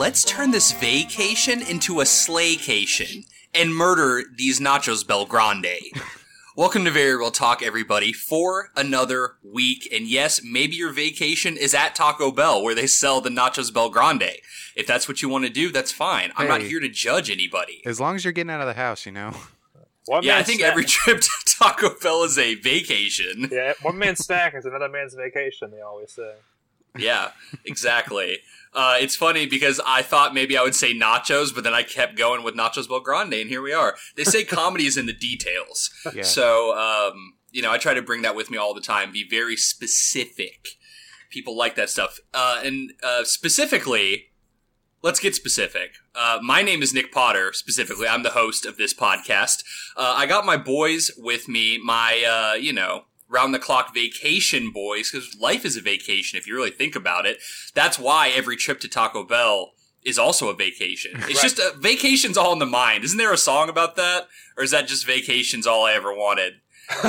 let's turn this vacation into a slaycation and murder these nachos BellGrande. Welcome to Very Real Talk, everybody, for another week. And yes, maybe your vacation is at Taco Bell where they sell the nachos BellGrande. If that's what you want to do, that's fine. I'm not Hey. here to judge anybody. As long as you're getting out of the house, you know. One Yeah, I man's think snack- every trip to Taco Bell is a vacation. yeah, one man's snack is another man's vacation. They always say. Yeah, exactly. Uh, it's funny because I thought maybe I would say nachos, but then I kept going with nachos BellGrande, and here we are. They say comedy is in the details. Yeah. So, um, you know, I try to bring that with me all the time, be very specific. People like that stuff. Uh, and uh, specifically, let's get specific. Uh, my name is Nick Potter, specifically. I'm the host of this podcast. Uh, I got my boys with me, my, uh, you know, round the clock vacation boys, because life is a vacation if you really think about it. That's why every trip to Taco Bell is also a vacation. It's Right. just a vacation's all in the mind. Isn't there a song about that? Or is that just vacation's all I ever wanted?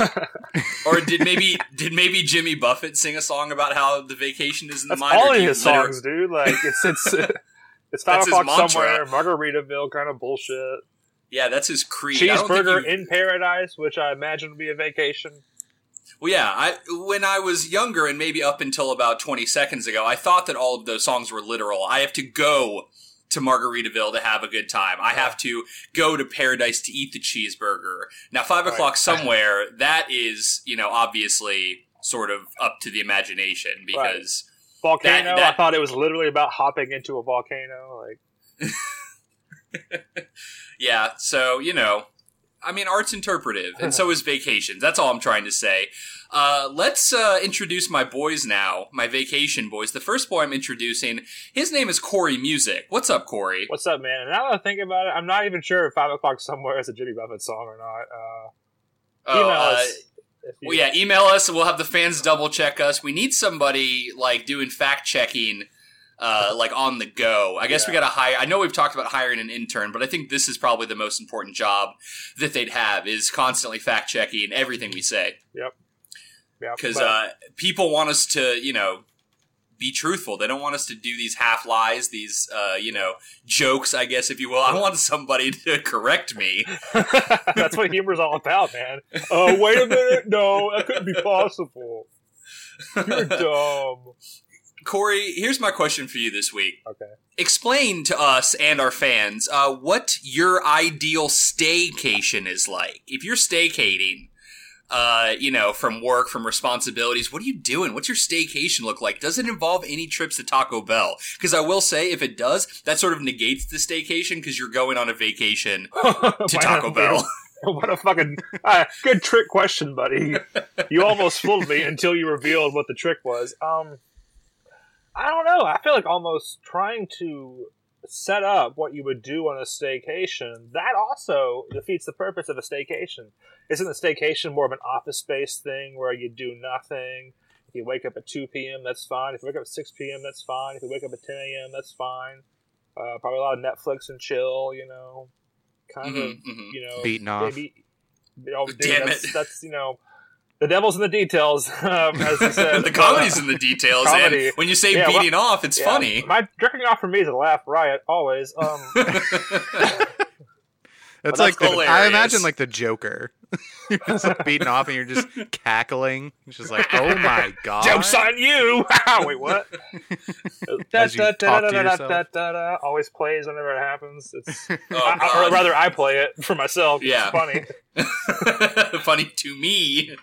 or did maybe did maybe Jimmy Buffett sing a song about how the vacation is in the mind? all of his songs, dude. Like it's it's it's That's five o'clock somewhere, Margaritaville kind of bullshit. Yeah, that's his creed. I don't think Cheeseburger you- in paradise, which I imagine would be a vacation. Well, yeah, I when I was younger and maybe up until about 20 seconds ago, I thought that all of those songs were literal. I have to go to Margaritaville to have a good time. I have to go to Paradise to eat the cheeseburger. Now, five Right. o'clock somewhere, that is, you know, obviously sort of up to the imagination because Volcano. That- that- I thought it was literally about hopping into a volcano. Like Yeah, so, you know, I mean, art's interpretive, and so is vacations. That's all I'm trying to say. Uh, let's uh, introduce my boys now, my vacation boys. The first boy I'm introducing, his name is Corey Music. What's up, Corey? what's up, man? And now that I think about it, I'm not even sure if five o'clock somewhere is a Jimmy Buffett song or not. Uh, Oh, email uh, us well, yeah, email us, and we'll have the fans double check us. We need somebody, like, doing fact checking. Uh, like on the go. I guess we got to hire. I know we've talked about hiring an intern, but I think this is probably the most important job that they'd have is constantly fact checking everything we say. yeah, because but- uh, people want us to, you know, be truthful. They don't want us to do these half lies, these, uh, you know, jokes, I guess, if you will. I want somebody to correct me. That's what humor's all about, man. Oh, wait a minute. No, that couldn't be possible. You're dumb. Corey, here's my question for you this week. Okay. Explain to us and our fans uh, what your ideal staycation is like. If you're staycating, uh, you know, from work, from responsibilities, what are you doing? What's your staycation look like? Does it involve any trips to Taco Bell? Because I will say, if it does, that sort of negates the staycation because you're going on a vacation to Taco Bell. What a fucking uh, good trick question, buddy. You almost fooled me until you revealed what the trick was. Um, I don't know. I feel like almost trying to set up what you would do on a staycation. That also defeats the purpose of a staycation. Isn't a staycation more of an office space thing where you do nothing? If you wake up at 2 p.m., that's fine. If you wake up at 6 p.m., that's fine. If you wake up at 10 a.m., that's fine. Uh, probably a lot of Netflix and chill, you know. Kind of, Mhm, mhm. you know, Beating off. Maybe, oh, dude, Damn that's, it. that's, you know, the devil's in the details, um, as you said. the comedy's in the details, Comedy. and when you say Yeah, well- beating off, it's Yeah, funny. My jerking off for me is a laugh riot, always. Um, That's that's like the, I imagine like the Joker. you're just like beating off and you're just cackling. It's just like, oh my god. Joke's on you! Wait, what? As you talk to yourself. Da-da-da-da-da-da. Always plays whenever it happens. It's, Oh, I- I- or rather, I play it for myself. Yeah. It's funny. funny to me.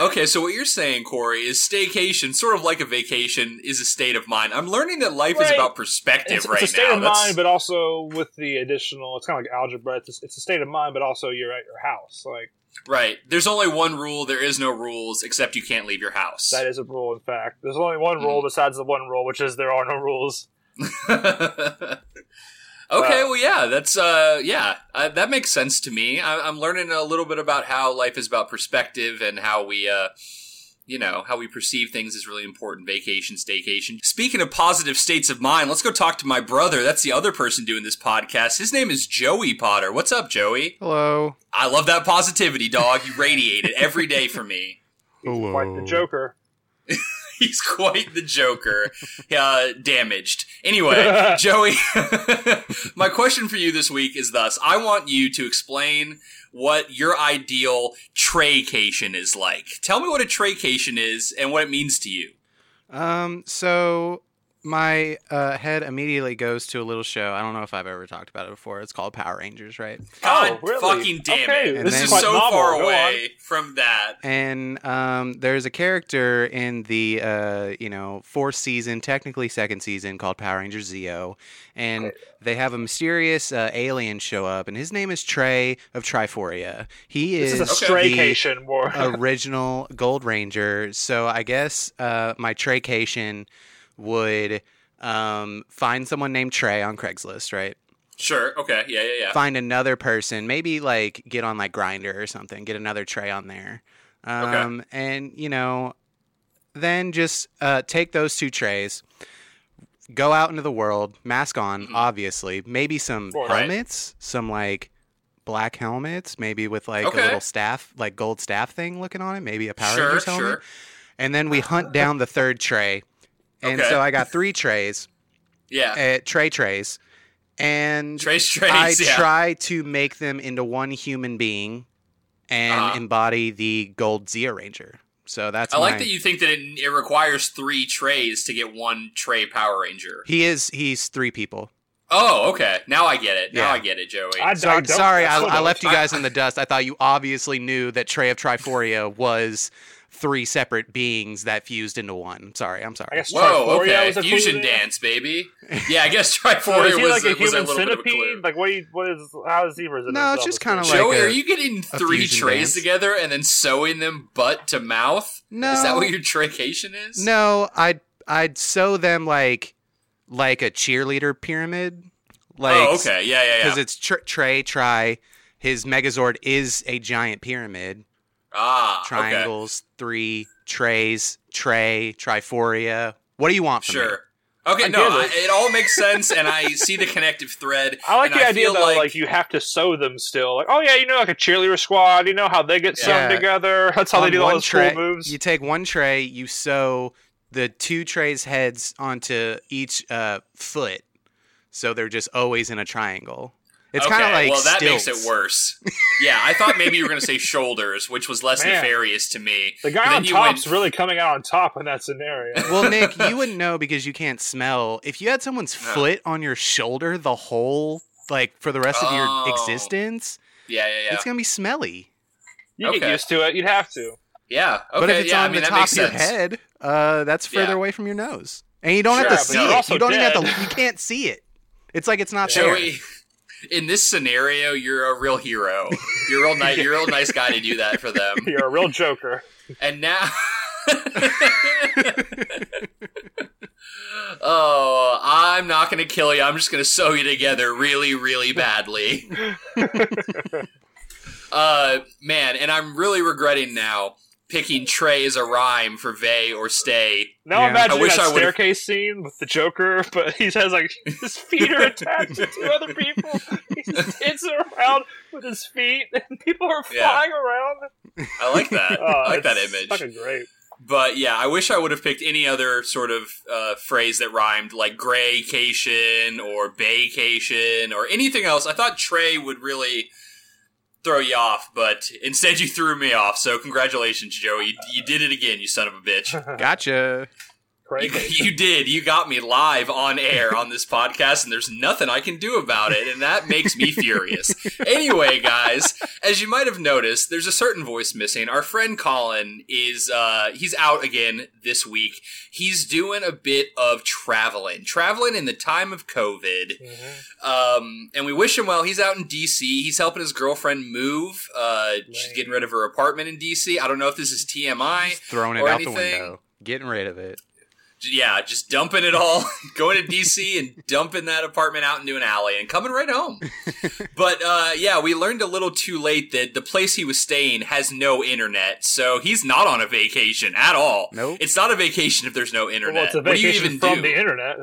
Okay, so what you're saying, Corey, is staycation, sort of like a vacation, is a state of mind. I'm learning that life is about perspective It's, right now. it's a state now. of That's- mind, but also with the additional. It's kind of like algebra. It's a, it's a state of mind, but also you're at your house. Like right. There's only one rule. There is no rules, except you can't leave your house. that is a rule. In fact, there's only one rule Mm. besides the one rule, which is there are no rules. okay, Uh, well, yeah, that's uh, yeah, uh, that makes sense to me. I, I'm learning a little bit about how life is about perspective and how we, uh, you know, how we perceive things is really important. Vacation, staycation. Speaking of positive states of mind, let's go talk to my brother. That's the other person doing this podcast. His name is Joey Potter. What's up, Joey? Hello. I love that positivity, dog. You radiate it every day for me. He's Hello. quite the Joker. he's quite the Joker. Uh, damaged. Anyway, Joey, my question for you this week is thus: I want you to explain what your ideal traycation is like. Tell me what a traycation is and what it means to you. Um, so my uh, head immediately goes to a little show. I don't know if I've ever talked about it before. It's called Power Rangers, right? God Oh, really? fucking damn Okay, it! this This is is so novel. far away from that. And um, there's a character in the uh, you know fourth season, technically second season, called Power Rangers Zeo, and they have a mysterious uh, alien show up, and his name is Trey of Triforia. He This is, is a Okay. the straycation original Gold Ranger. So I guess uh, my Treycation would um, find someone named Trey on Craigslist, right? Sure. Okay. Yeah. Yeah. Yeah. Find another person, maybe like get on like Grindr or something, get another Trey on there, um, and you know, then just uh, take those two trays. Go out into the world, mask on, Mhm. obviously. Maybe some helmets, some like black helmets, maybe with like Okay. a little staff, like gold staff thing looking on it, maybe a Power sure. Rangers helmet. Sure. And then we hunt down the third tray. And Okay. so I got three trays, Yeah. uh, tray trays. And Trace. Trace. I yeah. try to make them into one human being and Uh-huh. embody the gold Zeo Ranger. So that's I like my- that you think that it, it requires three trays to get one tray Power Ranger. He is he's three people. Oh, okay. Now I get it. Now Yeah. I get it, Joey. I, So, I don't- sorry, I, I left you guys in the dust. I thought you obviously knew that Trey of Triforia was three separate beings that fused into one. Sorry, I'm I sorry. guess Whoa, Triforia okay. was a Fusion there? dance, baby. Yeah, I guess So Triforia is he was, like a was a human little bit of a clue. centipede? Like what? you- What is? How is he presenting? No, it's just kinda like Joey, a- are you getting three trays dance. together and then sewing them butt to mouth? No, Is that what your traycation is? No, I'd I'd sew them like like a cheerleader pyramid. Oh, like, oh, okay. Yeah, yeah, Because it's tr- Trey Try. His Megazord is a giant pyramid. Ah, okay. Triangles, three trays, tray, Triforia. What do you want from me? Sure. Okay, I no, get I, it. it all makes sense, and I see the connective thread. I like and the idea feel though, like, like, you have to sew them still. Like, oh yeah, you know, like a cheerleader squad. You know how they get sewn together. That's how On they do all one those tray, cool moves. You take one tray, you sew the two trays' heads onto each uh, foot, so they're just always in a triangle. It's okay, kind of like well, that makes it worse. yeah, I thought maybe you were going to say shoulders, which was less Man. nefarious to me. the But guy on you top's went- really coming out on top in that scenario. Well, Nick, you wouldn't know because you can't smell. If you had someone's No. foot on your shoulder the whole like for the rest of Oh. your existence, Yeah, yeah, yeah. it's gonna be smelly. you okay. get used to it. You'd have to. yeah, okay, but if it's yeah, on I mean, the top of your sense. head, uh, that's further Yeah. away from your nose, and you don't Sure, have to see it. You don't even have to. You can't see it. It's like it's not there. Joey, in this scenario, you're a real hero. You're a real nice. You're a real nice guy to do that for them. You're a real joker. And now. oh, I'm not going to kill you. I'm just going to sew you together really, really badly. uh, man, and I'm really regretting now picking Trey as a rhyme for Vey or Stay. Now Yeah. imagine I wish that I would've- staircase scene with the Joker, but he has like his feet are attached to other people. He's just dancing around with his feet, and people are Yeah. flying around. I like that. Oh, I like that image. Fucking great. But yeah, I wish I would have picked any other sort of uh, phrase that rhymed, like graycation or baycation or anything else. I thought Trey would really throw you off, but instead you threw me off. So congratulations, Joe. You, you did it again, you son of a bitch. Gotcha. You, you did. You got me live on air on this podcast, and there's nothing I can do about it, and that makes me furious. Anyway, guys, as you might have noticed, there's a certain voice missing. Our friend Colin is uh, he's out again this week. He's doing a bit of traveling, traveling in the time of COVID. Mhm. Um, and we wish him well. He's out in DC. He's helping his girlfriend move. Uh, she's getting rid of her apartment in DC. I don't know if this is TMI Throwing it or out the window. Getting rid of it. Yeah, just dumping it all, going to DC and dumping that apartment out into an alley and coming right home. but uh, yeah, we learned a little too late that the place he was staying has no internet, so he's not on a vacation at all. Nope. It's not a vacation if there's no internet. Well, it's a what do you vacation even from do? the internet.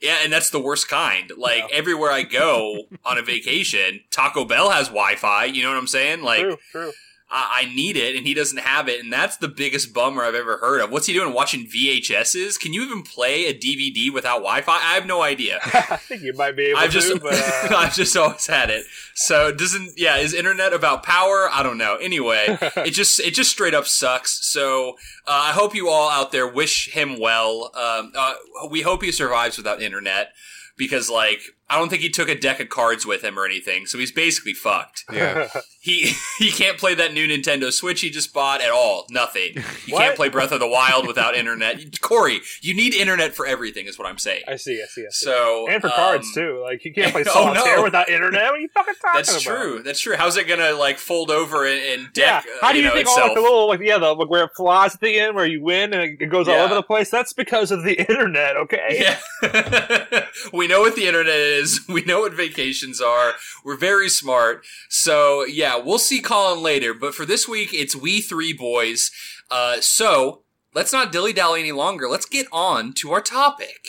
Yeah, and that's the worst kind. Like Yeah. everywhere I go on a vacation, Taco Bell has Wi-Fi. You know what I'm saying? Like true, true. I, I need it, and he doesn't have it, and that's the biggest bummer I've ever heard of. What's he doing? Watching VHSs? Can you even play a DVD without Wi-Fi? I have no idea. I think you might be able I've just, to, but uh, I've just always had it. So doesn't, yeah, is internet about power? I don't know. Anyway, it just, it just straight up sucks. So uh, I hope you all out there wish him well. Um, uh, we hope he survives without internet because, like, I don't think he took a deck of cards with him or anything. So he's basically fucked. Yeah. He he can't play that new Nintendo Switch he just bought at all. Nothing. You What? can't play Breath of the Wild without internet. Corey, you need internet for everything, is what I'm saying. I see, I see, I see. So and for cards um, too. Like you can't play Oh, solitaire no. without internet. What are you fucking talking That's about? true. That's true. How's it gonna like fold over and, and Yeah. deck? uh, How do you, know, think all itself? like the little like yeah the like where it flies at the end where you win and it goes all over the place? That's because of the internet. Okay. Yeah. we know what the internet is. We know what vacations are. We're very smart. So, yeah, we'll see Colin later. But for this week, it's we three boys. Uh, so, let's not dilly dally any longer. Let's get on to our topic.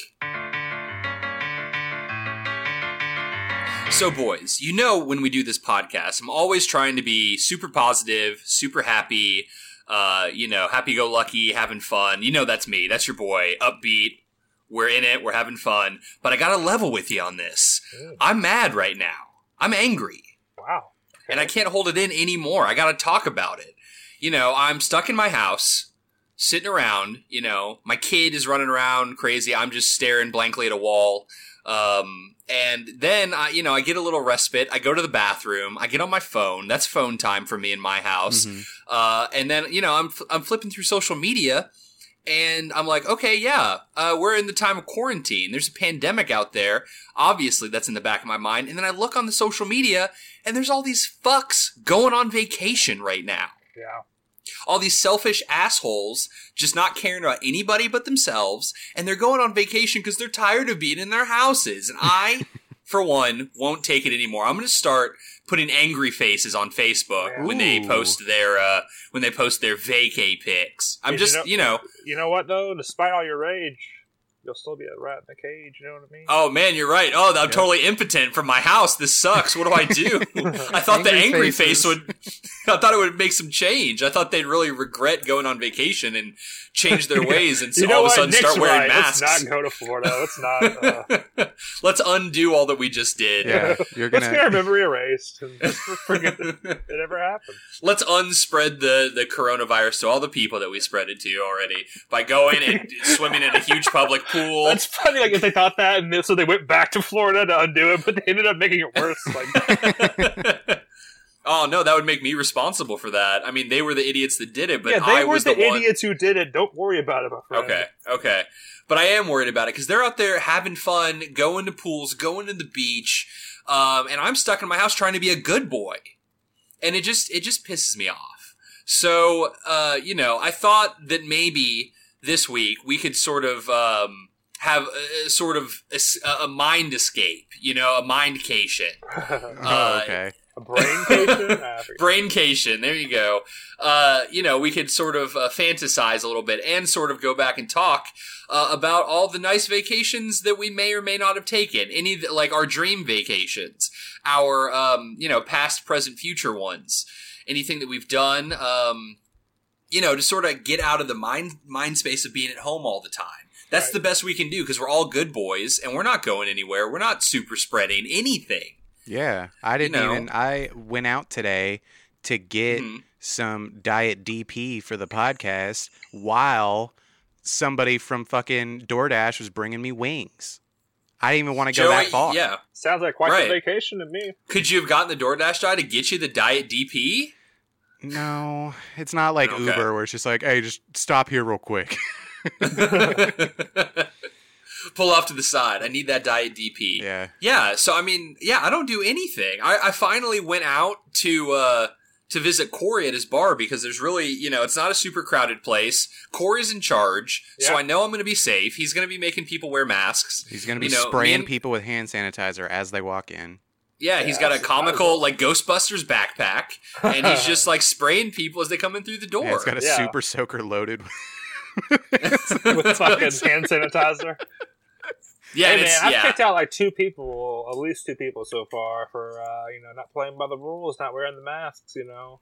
So, boys, you know when we do this podcast, I'm always trying to be super positive, super happy, uh, you know, happy go lucky, having fun. You know that's me. That's your boy. Upbeat. We're in it. We're having fun. But I got to level with you on this. Mm. I'm mad right now. I'm angry. Wow. And I can't hold it in anymore. I got to talk about it. You know, I'm stuck in my house, sitting around. You know, my kid is running around crazy. I'm just staring blankly at a wall. Um, and then I, you know, I get a little respite. I go to the bathroom. I get on my phone. That's phone time for me in my house. Mhm. Uh, and then you know, I'm I'm flipping through social media, and I'm like, okay, yeah, uh, we're in the time of quarantine. There's a pandemic out there. Obviously, that's in the back of my mind. And then I look on the social media, and there's all these fucks going on vacation right now. Yeah. All these selfish assholes just not caring about anybody but themselves, and they're going on vacation because they're tired of being in their houses. And I, for one, won't take it anymore. I'm going to start putting angry faces on Facebook when they post their uh, when they post their vacay pics. I'm Yeah, you just know- you know, You know what though? Despite all your rage, you'll still be a rat in the cage. You know what I mean? oh man, you're right. Oh, I'm Yeah. totally impotent from my house. This sucks. What do I do? I thought the Angry angry faces. face would. I thought it would make some change. I thought they'd really regret going on vacation and change their ways and so you all of a sudden Nick's start wearing right. masks. Let's not go to Florida. Let's not. Uh, Let's undo all that we just did. Yeah, you're gonna. let's gonna. get our memory erased and forget that it ever happened. Let's unspread the, the coronavirus to all the people that we spread it to already by going and swimming in a huge public That's funny. Like if they thought that, and then- so they went back to Florida to undo it, but they ended up making it worse. Like, oh no, that would make me responsible for that. I mean, they were the idiots that did it, but yeah, they I were was the, the, idiots who did it. Don't worry about it, my friend. Okay, okay. But I am worried about it because they're out there having fun, going to pools, going to the beach, um, and I'm stuck in my house trying to be a good boy, and it just it just pisses me off. So uh, you know, I thought that maybe this week we could sort of um, have a, a sort of a, a mind escape, you know, a mindcation. oh, uh, a brain patient. Ah, braincation there you go. Uh, you know we could sort of uh, fantasize a little bit and sort of go back and talk uh, about all the nice vacations that we may or may not have taken. Any like our dream vacations our um, you know past present future ones. Anything that we've done um, you know to sort of get out of the mind mind space of being at home all the time that's Right. the best we can do because we're all good boys and we're not going anywhere we're not super spreading anything Yeah, I didn't know. even. I went out today to get Mhm. some diet DP for the podcast while somebody from fucking DoorDash was bringing me wings. I didn't even want to go that far. yeah Sounds like quite Right. the vacation to me. Could you have gotten the DoorDash guy to get you the diet DP? No, it's not like Okay. Uber where it's just like, hey, just stop here real quick. Pull off to the side. I need that diet DP. yeah. Yeah, so I mean, yeah, I don't do anything. I, I finally went out to uh to visit Corey at his bar because there's really, you know, it's not a super crowded place. Corey's in charge, so I know I'm going to be safe. He's going to be making people wear masks. He's gonna be You know, spraying and- people with hand sanitizer as they walk in. Yeah, he's Yeah, got a that's comical like Ghostbusters backpack, and he's just like spraying people as they come in through the door. Yeah, it's got a Yeah. super soaker loaded. with fucking hand sanitizer. yeah, hey man, I've yeah. picked out like two people, at least two people so far, for uh, you know not playing by the rules, not wearing the masks. You know,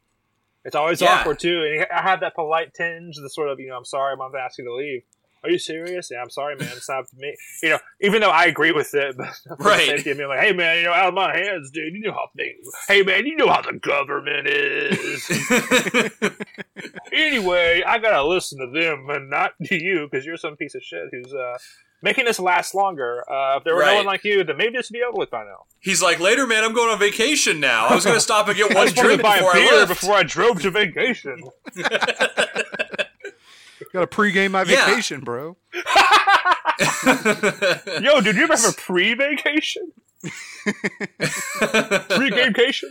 It's always Yeah. awkward too, and I have that polite tinge, the sort of you know, I'm sorry, I'm asking you to leave. Are you serious? Yeah, I'm sorry, man. It's not me. You know, even though I agree with it, but for the Right. safety of me, I'm like, hey man, you know, out of my hands, dude. You know how things. Hey man, you know how the government is. anyway, I gotta listen to them and not to you because you're some piece of shit who's uh, making this last longer. Uh, if there were no one like you, then maybe this would be over with by now. He's like, later, man, I'm going on vacation now. I was going to stop and get one drink before I left. before I drove to vacation. Got to pregame my Yeah. vacation, bro. Yo, did you ever have a pre-vacation? Pre-gamecation?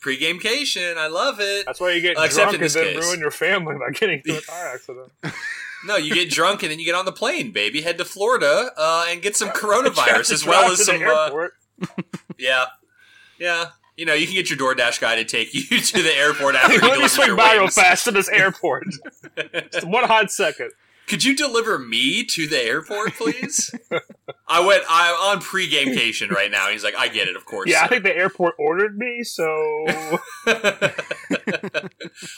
Pre-gamecation, I love it. That's why you get Uh, except drunk in and then case. ruin your family by getting into a car accident. No, you get drunk and then you get on the plane, baby. Head to Florida uh, and get some coronavirus as well as some. Uh, yeah, yeah. You know, you can get your DoorDash guy to take you to the airport after you deliver swing by real fast to this airport. Just one hot second. Could you deliver me to the airport, please? I went. I'm on pre-gamecation right now. He's like, I get it, of course. Yeah, I think the airport ordered me, so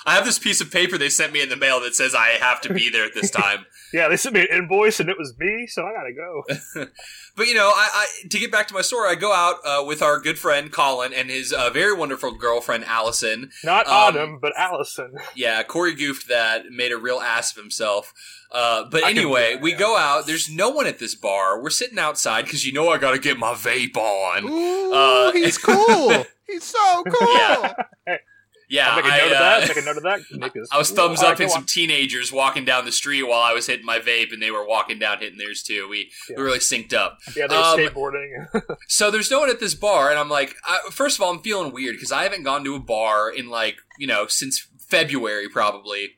I have this piece of paper they sent me in the mail that says I have to be there at this time. yeah, they sent me an invoice and it was me, so I gotta go. But you know, I, I to get back to my story, I go out uh, with our good friend Colin and his uh, very wonderful girlfriend Allison. Not Um, Autumn, but Allison. Yeah, Corey goofed that, made a real ass of himself. Uh, but I anyway, that, we yeah. go out. There's no one at this bar. We're sitting outside because you know I got to get my vape on. Ooh, Uh, he's cool. he's so cool. Yeah. Yeah, I'll make a I, note of uh, that. Make a note of that. Nick I was thumbs All up right, in some on. teenagers walking down the street while I was hitting my vape, and they were walking down hitting theirs too. We Yeah. we really synced up. Yeah, they're um, skateboarding. So there's no one at this bar, and I'm like, I, first of all, I'm feeling weird because I haven't gone to a bar in like you know since February probably.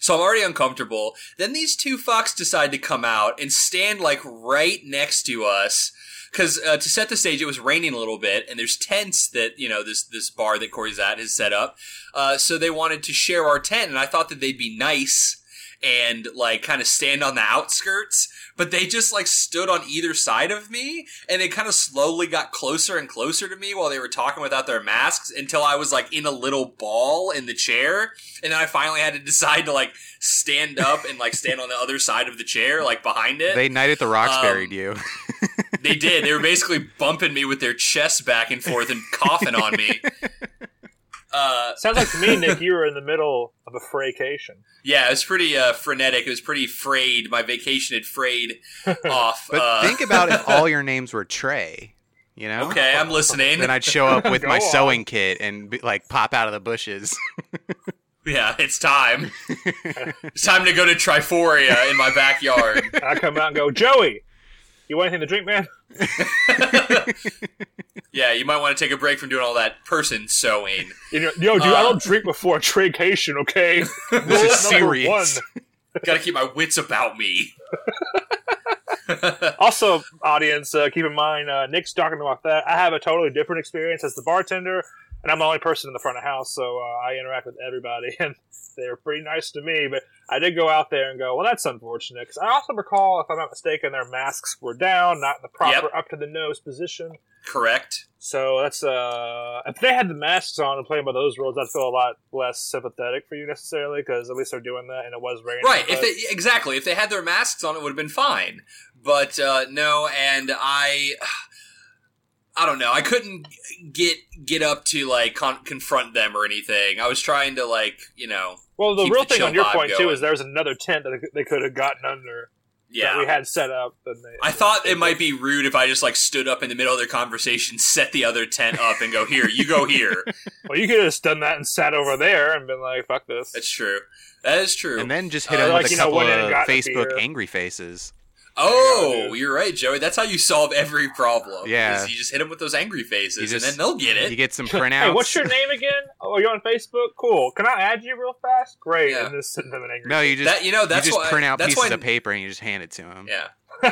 So I'm already uncomfortable. Then these two fucks decide to come out and stand like right next to us. Because uh, to set the stage, it was raining a little bit, and there's tents that you know this this bar that Corey's at has set up. Uh, so they wanted to share our tent, and I thought that they'd be nice and like kind of stand on the outskirts, but they just like stood on either side of me, and they kind of slowly got closer and closer to me while they were talking without their masks until I was like in a little ball in the chair, and then I finally had to decide to like stand up and like stand on the other side of the chair, like behind it. They Night at the Rocks Um, buried you. They did. They were basically bumping me with their chests back and forth and coughing on me. Uh, Sounds like to me, Nick, you were in the middle of a fraycation. yeah, it was pretty uh, frenetic. It was pretty frayed. My vacation had frayed off. But uh, think about if all your names were Trey. You know. okay, I'm listening. Then I'd show up with my on. sewing kit and be, like pop out of the bushes. Yeah, it's time. it's time to go to Triforia in my backyard. I come out and go, Joey, you want anything to drink, man? yeah, you might want to take a break from doing all that person sewing. You know, yo, dude, I Uh, don't drink before a traycation, okay? This is serious. Got to keep my wits about me. Also, audience, uh, keep in mind, uh, Nick's talking about that. I have a totally different experience as the bartender, and I'm the only person in the front of house, so uh, I interact with everybody, and they're pretty nice to me. But I did go out there and go, well, that's unfortunate. Because I also recall, if I'm not mistaken, their masks were down, not in the proper Yep. up to the nose position. Correct. So that's uh, if they had the masks on and playing by those rules, I'd feel a lot less sympathetic for you necessarily because at least they're doing that, and it was raining. Right. If they exactly if they had their masks on, it would have been fine. But uh, no, and I, I don't know. I couldn't get get up to like con- confront them or anything. I was trying to like you know well, the keep real the thing on your vibe point too going. is there's another tent that they could have gotten under that yeah. we had set up. And they, I thought it might be rude if I just like stood up in the middle of their conversation, set the other tent up, and go here. You go here. Well, you could have just done that and sat over there and been like, "Fuck this." That's true. That is true. And then just hit Uh, him like, with a you know, couple went in of Facebook angry faces. Oh, dude. you're right, Joey. That's how you solve every problem. Yeah. is you just hit them with those angry faces, You just- and then they'll get it. You get some printouts. Hey, what's your name again? Oh, are you on Facebook? Cool. Can I add you real fast? Great. Yeah. And just send them an angry. no, you just that you know that's you just why print out that's pieces why, of paper and you just hand it to him. Yeah.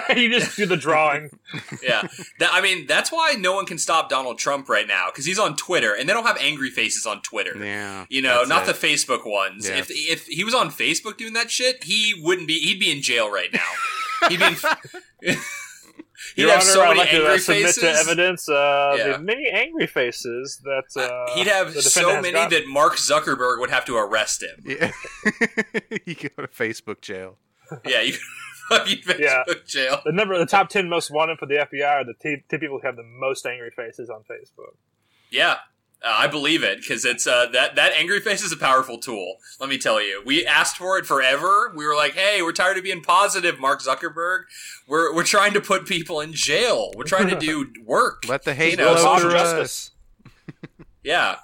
you just do the drawing. yeah. That, I mean, that's why no one can stop Donald Trump right now because he's on Twitter, and they don't have angry faces on Twitter. Yeah, You know, that's not it. the Facebook ones. Yeah. If if he was on Facebook doing that shit, he wouldn't be. He'd be in jail right now. He'd be. In, He'd Your have Honor, so I'd many like to uh, angry submit faces. to evidence uh, Yeah. the many angry faces that uh, Uh, He'd have the so many gotten. that Mark Zuckerberg would have to arrest him. Yeah. you go to Facebook jail. yeah, you fucking Facebook Yeah. jail. the number, the top ten most wanted for the FBI are the two ten people who have the most angry faces on Facebook. Yeah, uh, I believe it because it's uh, that that angry face is a powerful tool. Let me tell you, we asked for it forever. We were like, "Hey, we're tired of being positive, Mark Zuckerberg. We're we're trying to put people in jail. We're trying to do work. Let the hate You know, flow mob through justice. us. yeah."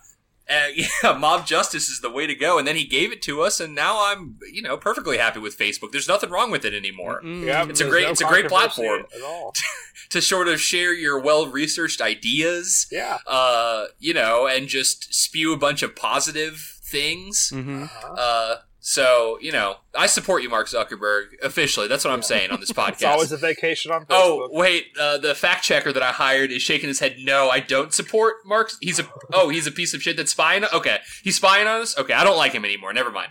Uh, yeah, mob justice is the way to go, and then he gave it to us, and now I'm, you know, perfectly happy with Facebook. There's nothing wrong with it anymore. Yeah, It's a great- no it's a great platform. at all. To sort of share your well-researched ideas, Yeah, uh, you know, and just spew a bunch of positive things. hmm Uh, so you know, I support you, Mark Zuckerberg. Officially, that's what I'm saying on this podcast. it's always a vacation on Facebook. oh wait, uh, the fact checker that I hired is shaking his head. No, I don't support Mark. He's a oh, he's a piece of shit that's spying. Okay, he's spying on us. Okay, I don't like him anymore. Never mind.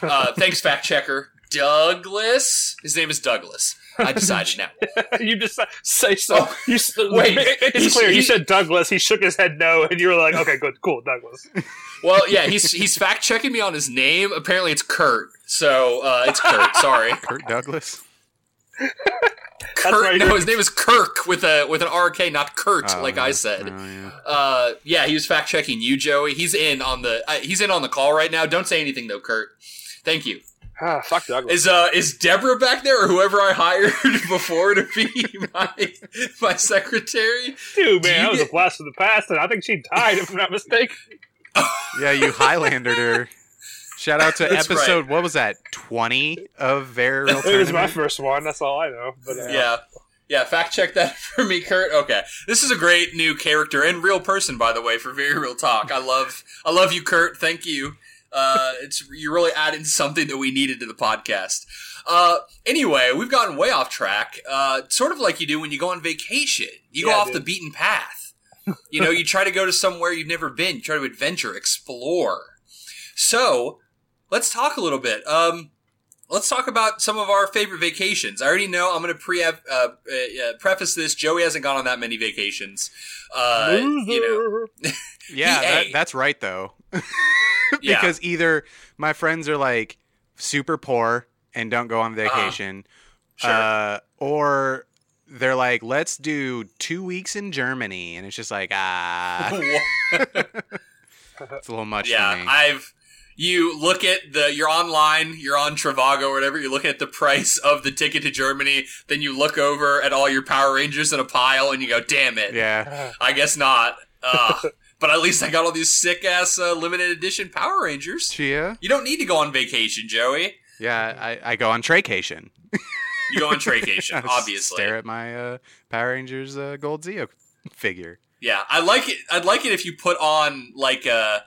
Uh, thanks, fact checker Douglas. His name is Douglas. I decided now. you just say so. Oh, you, wait, it's clear. you said Douglas. He shook his head no, and you were like, "Okay, good, cool, Douglas." Well, yeah, he's he's fact checking me on his name. Apparently, it's Kurt. So uh, it's Kurt. Sorry. Kurt Douglas. Kurt. right. No, his name is Kirk with a with an RK, not Kurt, Oh, like. I said. Oh, yeah. Uh, yeah, he was fact checking you, Joey. He's in on the uh, he's in on the call right now. Don't say anything though, Kurt. Thank you. Ah, fuck Douglas. Is uh is Deborah back there or whoever I hired before to be my my secretary? Dude, man, you that was a blast from the past, and I think she died, if I'm not mistaken. Yeah, you Highlandered her. Shout out to That's episode, what was that, 20 of Very Real Talk? It was my first one. That's all I know. But uh, Yeah. Yeah, fact check that for me, Kurt. Okay, this is a great new character and real person, by the way, for very real talk. I love, I love you, Kurt. Thank you. Uh, it's you're really adding something that we needed to the podcast. Uh, anyway, we've gotten way off track. Uh, sort of like you do when you go on vacation. You go off dude. the beaten path. You know, you try to go to somewhere you've never been. You try to adventure, explore. So, let's talk a little bit. Um, let's talk about some of our favorite vacations. I already know I'm going to pre uh, uh, uh, preface this. Joey hasn't gone on that many vacations. Uh, you know, Yeah, that, that's right, though. Yeah. because either my friends are like super poor and don't go on vacation, Sure. uh, or they're like, let's do two weeks in Germany. And it's just like, ah, it's a little much yeah. I've. You look at the. You're online. You're on Trivago or whatever. You look at the price of the ticket to Germany. Then you look over at all your Power Rangers in a pile, and you go, "Damn it! yeah. I guess not." Uh, but at least I got all these sick ass uh, limited edition Power Rangers. Chia? You don't need to go on vacation, Joey. Yeah, I, I go on Traycation. You go on Traycation, I just obviously. Stare at my uh, Power Rangers uh, Gold Zeo figure. Yeah, I like it. I'd like it if you put on like a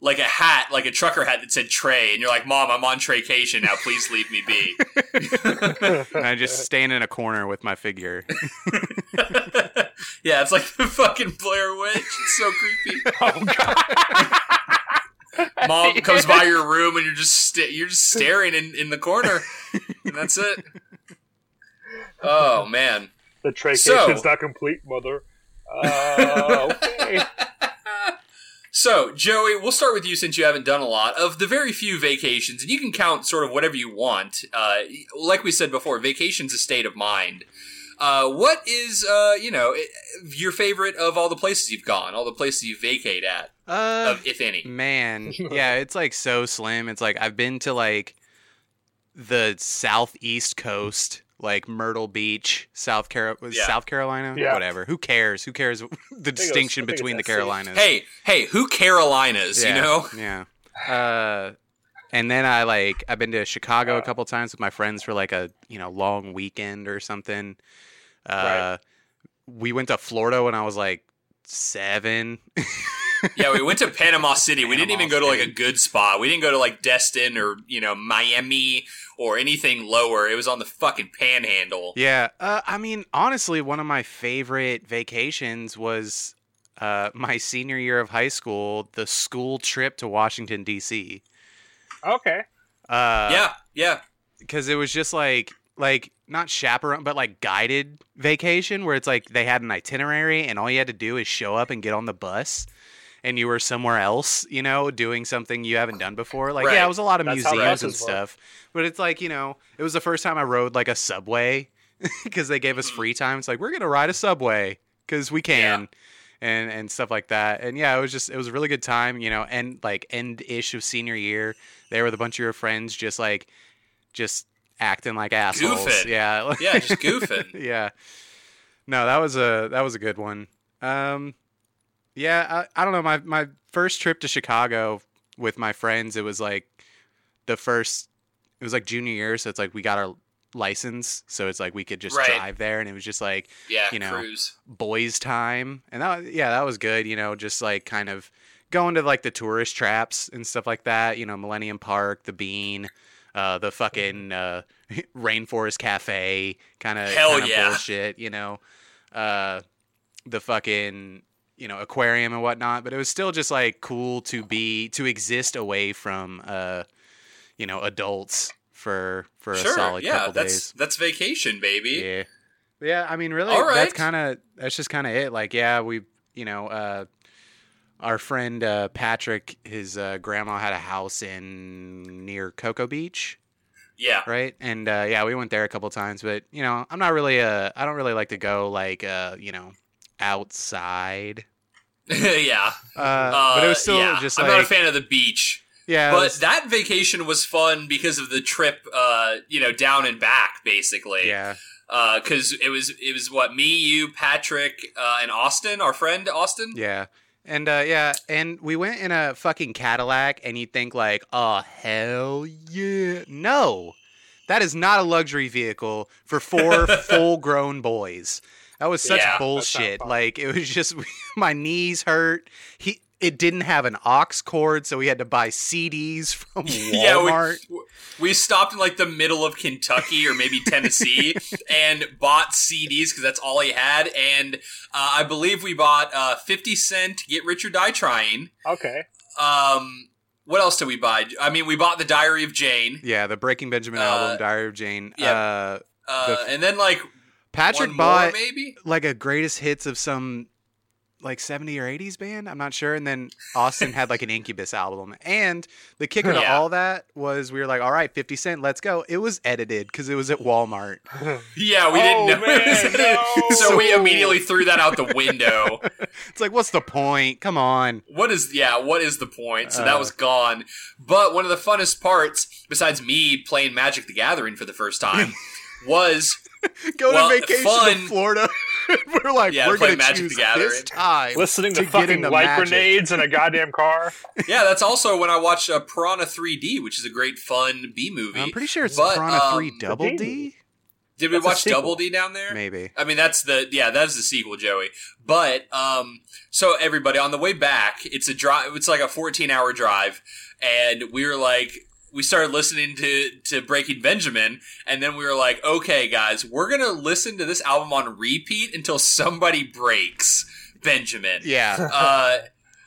like a hat, like a trucker hat that said Trey, and you're like, "Mom, I'm on Traycation now. Please leave me be." and I just stand in a corner with my figure. yeah, it's like the fucking Blair Witch. It's so creepy. oh god. Mom comes by your room and you're just sta- you're just staring in, in the corner, and that's it. Oh man. The trachea So- is not complete, mother. Uh, okay. So, Joey, we'll start with you since you haven't done a lot. Of the very few vacations, and you can count sort of whatever you want. Uh, like we said before, vacation's a state of mind. Uh, what is, uh, you know, your favorite of all the places you've gone, all the places you vacate at, Uh, of, if any? man, yeah, it's like so slim. It's like I've been to like the southeast coast, like Myrtle Beach, South Carolina, Yeah. South Carolina, Yeah. whatever. Who cares? Who cares the distinction I think it's between the. Carolinas? Hey, hey, who Carolinas, yeah, you know? yeah. Uh, and then I like I've been to Chicago a couple times with my friends for like a you know long weekend or something. Uh, Right. we went to Florida when I was like seven. yeah, we went to Panama City. We didn't even go to like a good spot. We didn't go to like Destin or, you know, Miami or anything lower. It was on the fucking panhandle. Yeah, uh, I mean, honestly, one of my favorite vacations was uh, my senior year of high school, the school trip to Washington D.C. Okay. Uh, yeah, yeah. because it was just like like not chaperone, but like guided vacation where it's like they had an itinerary and all you had to do is show up and get on the bus and you were somewhere else, you know, doing something you haven't done before. Like, Right. yeah, it was a lot of That's museums and buses work. stuff, but it's like, you know, it was the first time I rode like a subway because they gave us free time. It's like, we're going to ride a subway because we can. And, and stuff like that. And yeah, it was just, it was a really good time, you know, and like end ish of senior year, there with a bunch of your friends just like, just acting like assholes. Goofing. Yeah. Yeah, just goofing. yeah. No, that was a that was a good one. Um, yeah, I, I don't know. My my first trip to Chicago with my friends, it was like the first. It was like junior year, so it's like we got our license, so it's like we could just Right. drive there, and it was just like Yeah, You know. cruise. boys' time, and that yeah, that was good. You know, just like kind of going to like the tourist traps and stuff like that. You know, Millennium Park, the Bean, uh, the fucking uh, Rainforest Cafe, kind of Hell yeah. bullshit. You know, uh, the fucking you know aquarium and whatnot. But it was still just like cool to be to exist away from uh, you know adults for for a Sure. solid Yeah, couple that's days. that's vacation, baby. Yeah. Yeah, I mean really All right. that's kind of that's just kind of it. Like yeah, we you know, uh our friend uh Patrick his uh grandma had a house in near Cocoa Beach, Yeah. right? And uh yeah, we went there a couple times, but you know, I'm not really uh I don't really like to go like uh, you know, outside. yeah. Uh, but it was Uh, still yeah. just I'm like not a fan of the beach. yeah, but was- that vacation was fun because of the trip, uh, you know, down and back, basically. yeah. Because it was it was what me, you, Patrick, uh, and Austin, our friend Austin. Yeah. And uh, yeah, and we went in a fucking Cadillac, and you think like, oh hell yeah! No, that is not a luxury vehicle for four full-grown boys. That was such Yeah, bullshit. Like it was just my knees hurt. He it didn't have an aux cord, so we had to buy CDs from Yeah, we- Walmart. We stopped in like the middle of Kentucky or maybe Tennessee and bought CDs because that's all he had. And uh, I believe we bought uh, 50 Cent Get Rich or Die Trying. Okay. Um, what else did we buy? I mean, we bought The Diary of Jane. yeah, the Breaking Benjamin Uh, album, Diary of Jane. yeah. Uh, Uh, The- and then like Patrick one bought more maybe. like a greatest hits of some like 70 or 80s band i'm not sure and then austin had like an incubus album and the kicker to all that was we were like all right 50 cent let's go it was edited because it was at walmart Yeah, we Oh, didn't know. it was man, no. So we immediately threw that out the window. it's like what's the point come on what is yeah what is the point so that Uh. was gone but one of the funnest parts besides me playing magic the gathering for the first time was go Well, to vacation fun- to florida we're like Yeah, we're gonna Magic the choose Gathering. this time Listening to, to fucking into light magic. grenades in a goddamn car. yeah that's also when i watched uh, piranha 3d which is a great fun b movie i'm pretty sure it's But, piranha 3 um, double the d did we That's watch sequel. double d down there maybe I mean, that's the yeah, that's the sequel, Joey. But um, so everybody on the way back, it's a drive. It's like a fourteen hour drive, and we were like, we started listening to to Breaking Benjamin, and then we were like, okay, guys, we're gonna listen to this album on repeat until somebody breaks Benjamin. yeah Uh,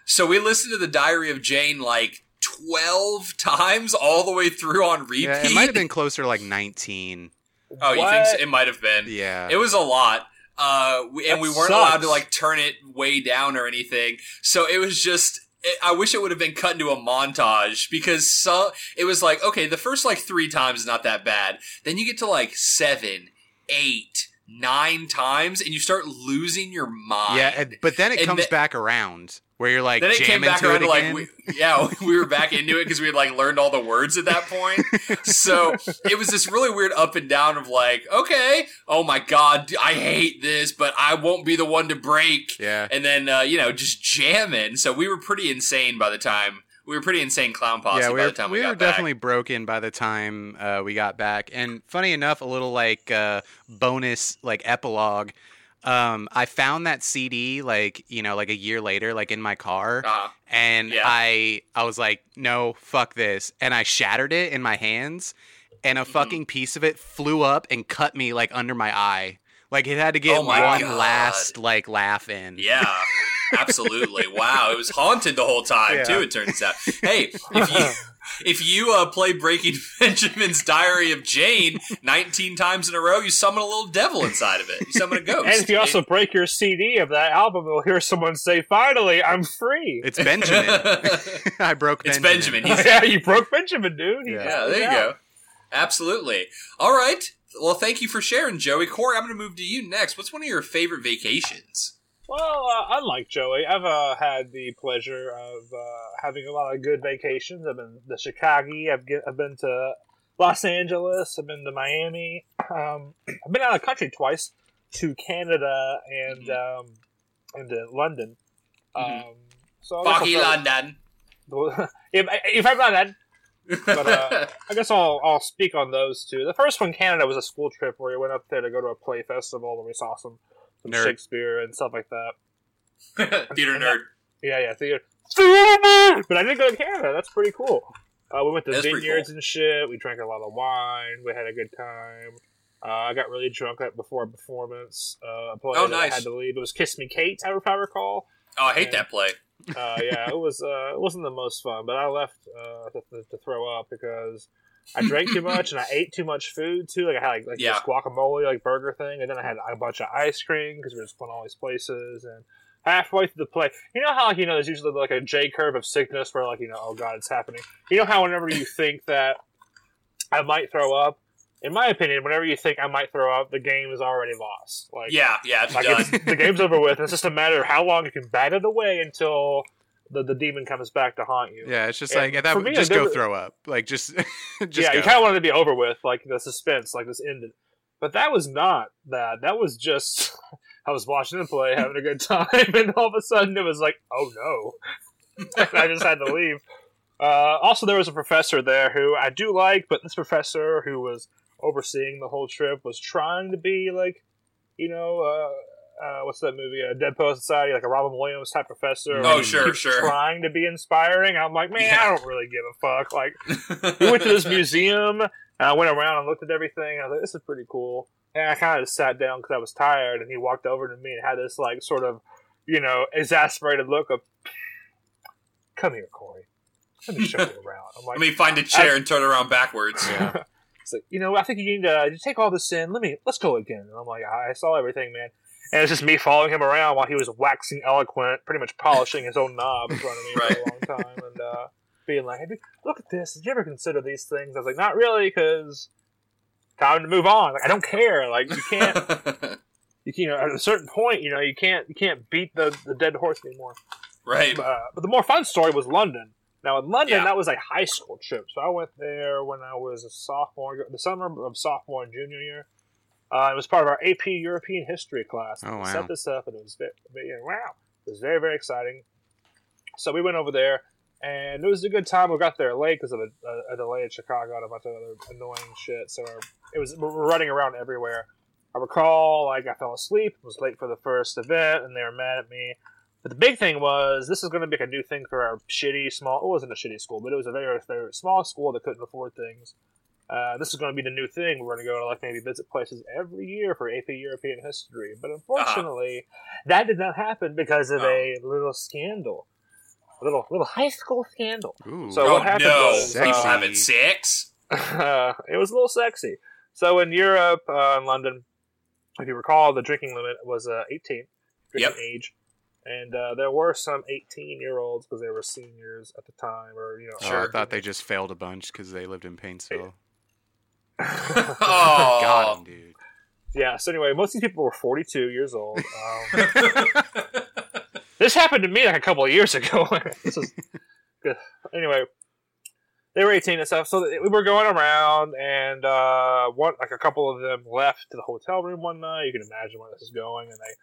so we listened to the Diary of Jane like twelve times all the way through on repeat. yeah it might have been closer to like 19 Oh, you think so? It might have been? yeah It was a lot. Uh, we, and we weren't allowed to like turn it way down or anything. So it was just. I wish it would have been cut into a montage because so it was like okay, the first like three times is not that bad. Then you get to like seven, eight, nine times, and you start losing your mind. Yeah, but then it And comes the- back around where you're like then it came back around to like we, yeah we were back into it because we had like learned all the words at that point. So it was this really weird up and down of like okay oh my god i hate this but i won't be the one to break. Yeah, and then uh, you know just jamming so we were pretty insane by the time we were pretty insane clown posse yeah, by we were, the time we, we were definitely broken by the time uh, we got back. And funny enough, a little like uh, bonus like epilogue. Um, I found that CD like you know like a year later, like in my car, uh, and Yeah. I I was like, no, fuck this, and I shattered it in my hands, and a Mm-hmm. fucking piece of it flew up and cut me like under my eye. Like it had to get Oh my one God. last like laugh in. yeah absolutely wow it was haunted the whole time Yeah. too it turns out hey if you if you uh, play Breaking Benjamin's Diary of Jane 19 times in a row, you summon a little devil inside of it. You summon a ghost. And if you also break your CD of that album, you'll hear someone say, "Finally, I'm free." It's Benjamin. I broke Benjamin. It's Benjamin. Benjamin. He's- yeah, you broke Benjamin, dude. He- Yeah. yeah, there you go. Absolutely. All right. Well, thank you for sharing, Joey. Corey, I'm going to move to you next. What's one of your favorite vacations? Well, uh, unlike Joey, I've uh, had the pleasure of uh, having a lot of good vacations. I've been to Chicago. I've, get, I've been to Los Angeles. I've been to Miami. Um, I've been out of the country twice to Canada and um, and to London. Mhm. Um, so I guess I'll Foggy London. if, if I'm not that, but uh, I guess I'll I'll speak on those two. The first one, Canada, was a school trip where we went up there to go to a play festival and we saw some, some Nerd. Shakespeare and stuff like that. Theater nerd. Yeah, yeah, theater. theater But I did go to Canada. That's pretty cool. Uh, we went to That's vineyards cool. and shit. We drank a lot of wine. We had a good time. Uh, I got really drunk at before a performance. Uh, a play Oh, that I nice. had to leave. It was Kiss Me Kate, if I recall. Oh, I hate Yeah. that play. Uh, yeah, it was. Uh, it wasn't the most fun, but I left uh, to, to, to throw up because I drank too much and I ate too much food too. Like I had like, like Yeah. this guacamole like burger thing, and then I had a bunch of ice cream because we were just going all these places. And halfway through the play, you know how like you know there's usually like a J curve of sickness where like you know oh god it's happening. You know how whenever you think that I might throw up, in my opinion, whenever you think I might throw up, the game is already lost. Like Yeah, yeah, it's like done. it's, the game's over with. It's just a matter of how long you can bat it away until the, the demon comes back to haunt you. Yeah, it's just And like at that me, just go throw up. Like just just yeah, go. you kind of wanted to be over with, like the suspense, like this ended. But that was not that. That was just I was watching the play, having a good time, and all of a sudden it was like, oh no, and I just had to leave. Uh, also, there was a professor there who I do like, but this professor who was overseeing the whole trip was trying to be like, you know, uh, uh, what's that movie? Uh, Dead Poet Society, like a Robin Williams type professor. Oh, sure, keeps sure. Trying to be inspiring. I'm like, man, Yeah. I don't really give a fuck. Like, we went to this museum and I went around and looked at everything. I was like, this is pretty cool. And I kind of sat down because I was tired. And he walked over to me and had this like sort of, you know, exasperated look of, "Come here, Corey. Let me show you around." I'm like, Let me find a chair and turn around backwards. Yeah. it's like, you know, I think you need to just take all this in. Let me, let's go again. And I'm like, I saw everything, man. And it's just me following him around while he was waxing eloquent, pretty much polishing his own knob in front of me for a long time, and uh, being like, hey, look at this. Did you ever consider these things? I was like, not really, because time to move on. Like, I don't care. Like, you can't, you, you know, at a certain point, you know, you can't, you can't beat the, the dead horse anymore. right. Uh, but the more fun story was London. Now in London, Yeah. that was a high school trip, so I went there when I was a sophomore, the summer of sophomore and junior year. Uh, it was part of our AP European History class. Oh, We wow. Set this up, and it was very, very, wow, it was very very exciting. So we went over there, and it was a good time. We got there late because of a, a, a delay in Chicago and a bunch of other annoying shit. So it was we were running around everywhere. I recall like I fell asleep, it was late for the first event, and they were mad at me. But the big thing was this is going to be a new thing for our shitty small. It wasn't a shitty school, but it was a very very small school that couldn't afford things. Uh, this is going to be the new thing. We're going to go to like maybe visit places every year for AP European history. But unfortunately, that did not happen because of Oh. a little scandal, a little little high school scandal. Ooh. So oh what happened no! was, People uh, having sex. uh, it was a little sexy. So in Europe, uh, in London, if you recall, the drinking limit was uh, 18 drinking Yep. age, and uh, there were some 18 year olds because they were seniors at the time, or you know. Oh, Sure. I thought they just failed a bunch because they lived in Paintsville. Oh, Got 'em, dude. yeah. So anyway, most of these people were 42 years old. Um, this happened to me like a couple of years ago. this is good. Anyway, they were 18 and stuff. So we were going around, and uh, one like a couple of them left to the hotel room one night. You can imagine where this is going, and they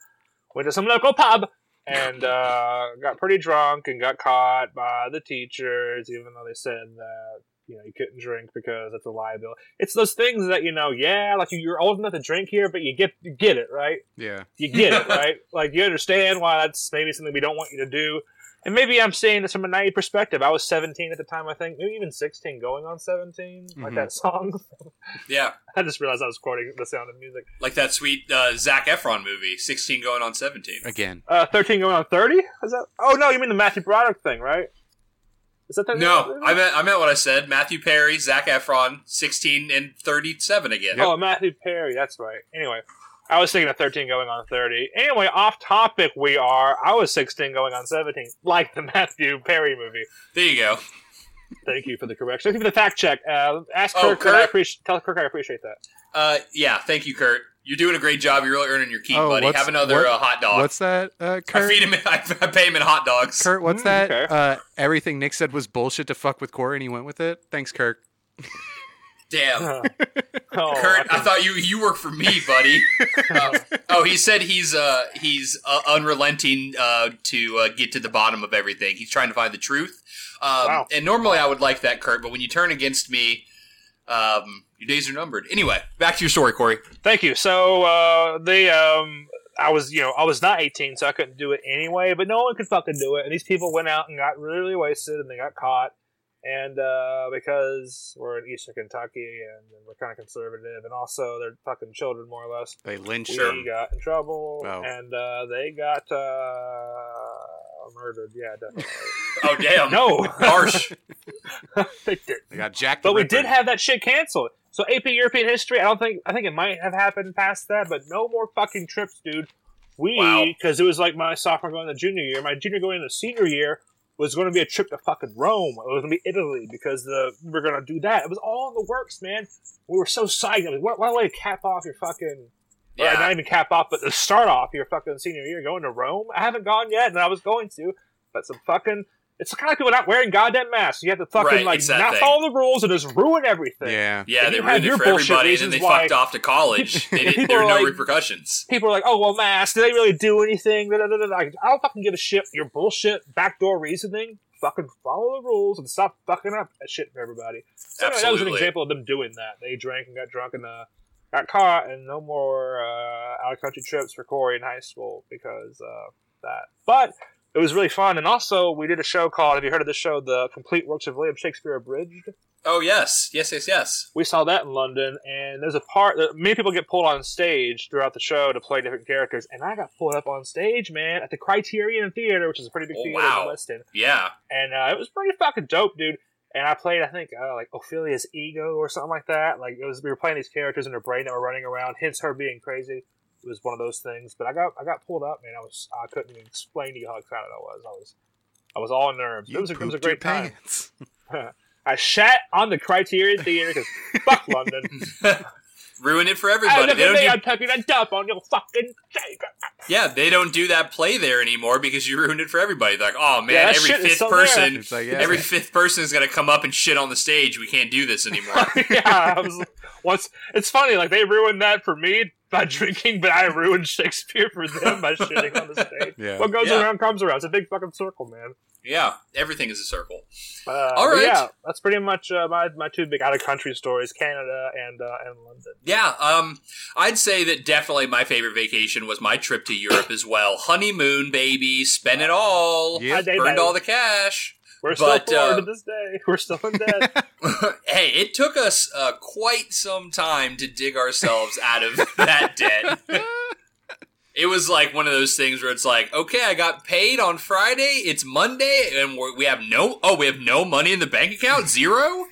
went to some local pub and uh, got pretty drunk and got caught by the teachers, even though they said that you know you couldn't drink because it's a liability. It's those things that you know, yeah, like you're old enough to drink here, but you get you get it right Yeah. you get it, right? Like you understand why that's maybe something we don't want you to do. And maybe I'm saying this from a naive perspective. I was 17 at the time, I think, maybe even 16, going on 17, like Mhm. that song. yeah, I just realized I was quoting The Sound of Music. like that sweet uh, Zac Efron movie, sixteen going on seventeen. Again. Uh, 13 going on 30? Is that? Oh no, you mean the Matthew Broderick thing, right? Is that the No, I meant I meant what I said. Matthew Perry, Zac Efron, sixteen and thirty-seven again. Oh, Matthew Perry. That's right. Anyway, I was thinking of 13 going on 30. Anyway, off topic we are. I was 16 going on 17, like the Matthew Perry movie. There you go. Thank you for the correction. Thank you for the fact check. Uh, ask Oh, Kirk. that I appreciate. Tell Kirk I appreciate that. Uh, yeah, thank you, Kurt. You're doing a great job. You're really earning your keep, Oh, buddy. Have another what- uh, hot dog. What's that, uh, I Kurt? feed him. I, I pay him in hot dogs. Kurt, what's Mm, that? okay. Uh, everything Nick said was bullshit to fuck with Corey, and he went with it. Thanks, Kirk. Damn, oh, Kurt. I I thought you you work for me, buddy. Uh, oh, he said he's uh he's uh, unrelenting uh to uh, get to the bottom of everything. He's trying to find the truth. Um, Wow. And normally I would like that, Kurt, but when you turn against me, um, your days are numbered. Anyway, back to your story, Corey. Thank you. So uh, they, um, I was, you know, I was not 18, so I couldn't do it anyway. But no one could fucking do it. And these people went out and got really wasted, and they got caught. And uh, because we're in Eastern Kentucky and, we're kind of conservative, and also they're fucking children more or less, They lynched we Sure. got in trouble, Oh. and uh, they got uh, murdered. Yeah, definitely. Oh damn, no, harsh. they did. They got Jack. the But we Ripper. did have that shit canceled. So AP European history, I don't think I think it might have happened past that, but no more fucking trips, dude. We Wow. because it was like my sophomore going to junior year, my junior going to senior year was going to be a trip to fucking Rome. It was going to be Italy because the we were going to do that. It was all in the works, man. We were so psyched. I mean, what, what way to cap off your fucking Yeah. not even cap off, but to start off your fucking senior year going to Rome. I haven't gone yet, and I was going to, but some fucking. It's the kind of people not wearing goddamn masks. You have to fucking Right, like it's not thing. follow the rules and just ruin everything. Yeah. Yeah, And they you have ruined your it for bullshit everybody, and then they why- fucked off to college. They didn't, People there were are no like- repercussions. People are like, "Oh well, masks. Do they really do anything?" Da, da, da, da. I don't fucking give a shit. Your bullshit backdoor reasoning. Fucking follow the rules and stop fucking up that shit for everybody. So anyway, that was an example of them doing that. They drank and got drunk and uh, got caught, and no more uh, out of country trips for Corey in high school because uh, that. But it was really fun, and also we did a show called. Have you heard of this show, The Complete Works of William Shakespeare Abridged? Oh yes, yes, yes, yes. we saw that in London, and there's a part that many people get pulled on stage throughout the show to play different characters, and I got pulled up on stage, man, at the Criterion Theater, which is a pretty big Oh, theater wow. in West End, Yeah. and uh, it was pretty fucking dope, dude. And I played, I think, uh, like Ophelia's ego or something like that. Like it was, we were playing these characters in her brain that were running around. Hence her being crazy. It was one of those things. But I got, I got pulled up, man. I was, I couldn't even explain to you how excited I was. I was, I was all nerves. You it was, a, it was a pooped your great time. pants. I shat on the Criterion Theater because fuck London. Ruin it for everybody. look They at don't me, do, I'm taking a dump on your fucking cake. yeah, they don't do that play there anymore because you ruined it for everybody. They're like, oh man, Yeah, every fifth person, like, yeah. every fifth person is gonna come up and shit on the stage. We can't do this anymore. yeah, I was once. It's funny, like they ruined that for me by drinking, but I ruined Shakespeare for them by shitting on the stage. Yeah. What goes Yeah. around comes around. It's a big fucking circle, man. yeah, everything is a circle. Uh, All but right. yeah, that's pretty much uh, my my two big out of country stories: Canada and uh, and London. Yeah, um, I'd say that definitely my favorite vacation was my trip to Europe as well. Honeymoon, baby, spend it all. Yeah. Hi, Burned baby. all the cash. We're still but, poor uh, to this day. We're still in debt. hey, it took us uh, quite some time to dig ourselves out of that debt. It was like one of those things where it's like, okay, I got paid on Friday. It's Monday, and we're, we have no. Oh, we have no money in the bank account. Zero.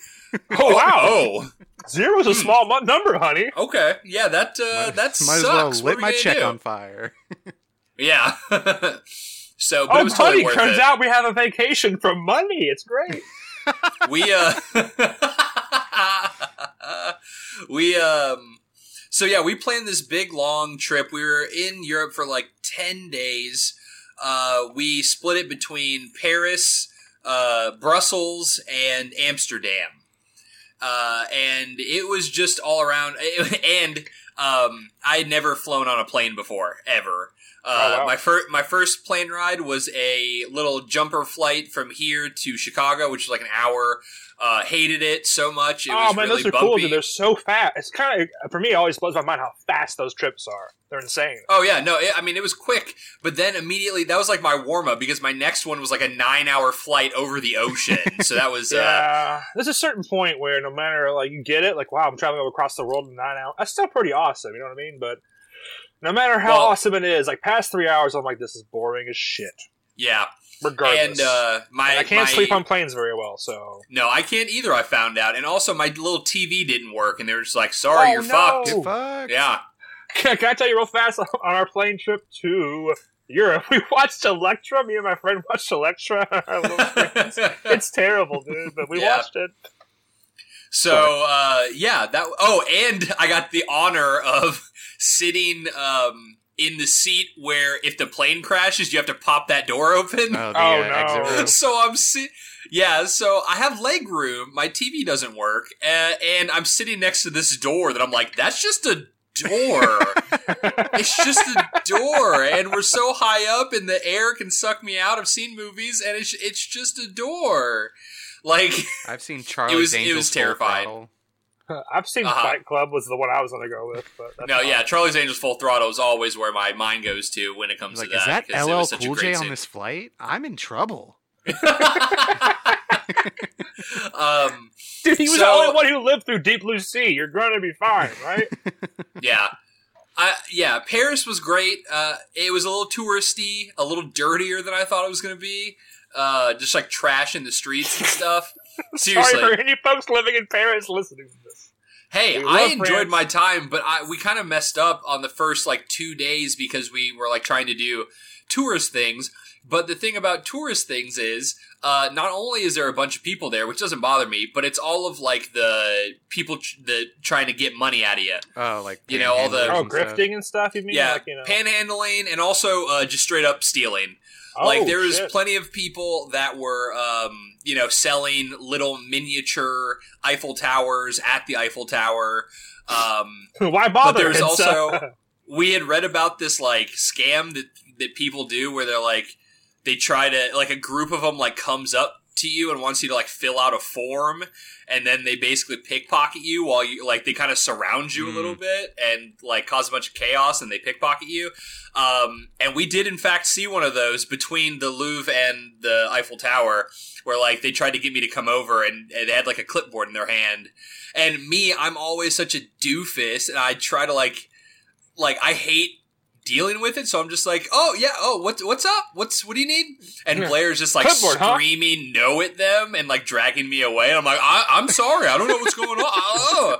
oh wow, Oh, zero's a small mon- number, honey. okay. Yeah, that uh, that Might sucks. as well What lit are my check do? on fire. Yeah. So, but it Oh, was totally honey, worth turns it. out we have a vacation from money. It's great. we uh we um so yeah we planned this big long trip we were in europe for like 10 days uh we split it between paris uh brussels and amsterdam uh and it was just all around and um i had never flown on a plane before ever uh, Oh, wow. my first my first plane ride was a little jumper flight from here to Chicago, which is like an hour. Uh, hated it so much. It oh was man, really those are bumpy. cool, dude. They're so fast. It's kind of for me. It always blows my mind how fast those trips are. They're insane. Oh yeah, no, it, I mean it was quick, but then immediately that was like my warm up because my next one was like a nine hour flight over the ocean. so that was uh, Yeah, there's a certain point where no matter like you get it, like wow, I'm traveling across the world in nine hours. That's still pretty awesome. You know what I mean? But no matter how Well- awesome it is, like past three hours, I'm like, this is boring as shit. yeah. Regardless, and uh, my I can't my- sleep on planes very well. So No, I can't either. I found out, and also my little TV didn't work, and they were just like, "Sorry, Oh, you're no. fucked." Get fucked. Yeah, can, can I tell you real fast on our plane trip to Europe? We watched Elektra. Me and my friend watched Elektra. our little screens. it's terrible, dude. But we Yeah. watched it. So uh, yeah, that. Oh, and I got the honor of sitting um, in the seat where if the plane crashes, you have to pop that door open. Oh, the Oh, uh, no. exit room. so I'm si- yeah, so I have leg room. My TV doesn't work, uh, and I'm sitting next to this door that I'm like, that's just a door. it's just a door, and we're so high up, and the air can suck me out. I've seen movies, and it's it's just a door. Like, I've seen Charlie's was- it Angels was Full terrifying. Throttle. I've seen Uh-huh. Fight Club was the one I was going to go with. But that's no, not- yeah, Charlie's Angels Full Throttle is always where my mind goes to when it comes was like, to is that because it LL was such Cool J on this flight? I'm in trouble. um, Dude, he was So- the only one who lived through Deep Blue Sea. You're going to be fine, right? Yeah. I, yeah, Paris was great. Uh, it was a little touristy, a little dirtier than I thought it was going to be. Uh, just like trash in the streets and stuff. Seriously. Sorry for any folks living in Paris listening to this. Hey, We I enjoyed France. my time, but I we kind of messed up on the first like two days because we were like trying to do tourist things. But the thing about tourist things is, uh, not only is there a bunch of people there, which doesn't bother me, but it's all of like the people tr- that trying to get money out of you. Oh, like You know, all the- Oh, and stuff. grifting and stuff, you mean? yeah, Like, you know. panhandling and also uh, just straight up stealing. Oh, like there was shit. plenty of people that were, um, you know, selling little miniature Eiffel towers at the Eiffel Tower. Um, Why bother? there's It's, uh, also- we had read about this like scam that that people do where they're like they try to like a group of them like comes up to you and wants you to like fill out a form and then they basically pickpocket you while you like they kind of surround you a Mm. little bit and like cause a bunch of chaos and they pickpocket you um, and we did in fact see one of those between the Louvre and the Eiffel Tower where like they tried to get me to come over and, and they had like a clipboard in their hand and me I'm always such a doofus and I try to like like I hate dealing with it, so I'm just like, oh yeah, oh what's what's up? What's what do you need? And. Blair's just like Clipboard, huh? screaming no at them and like dragging me away. And I'm like, I, I'm sorry, I don't know what's going on. Oh.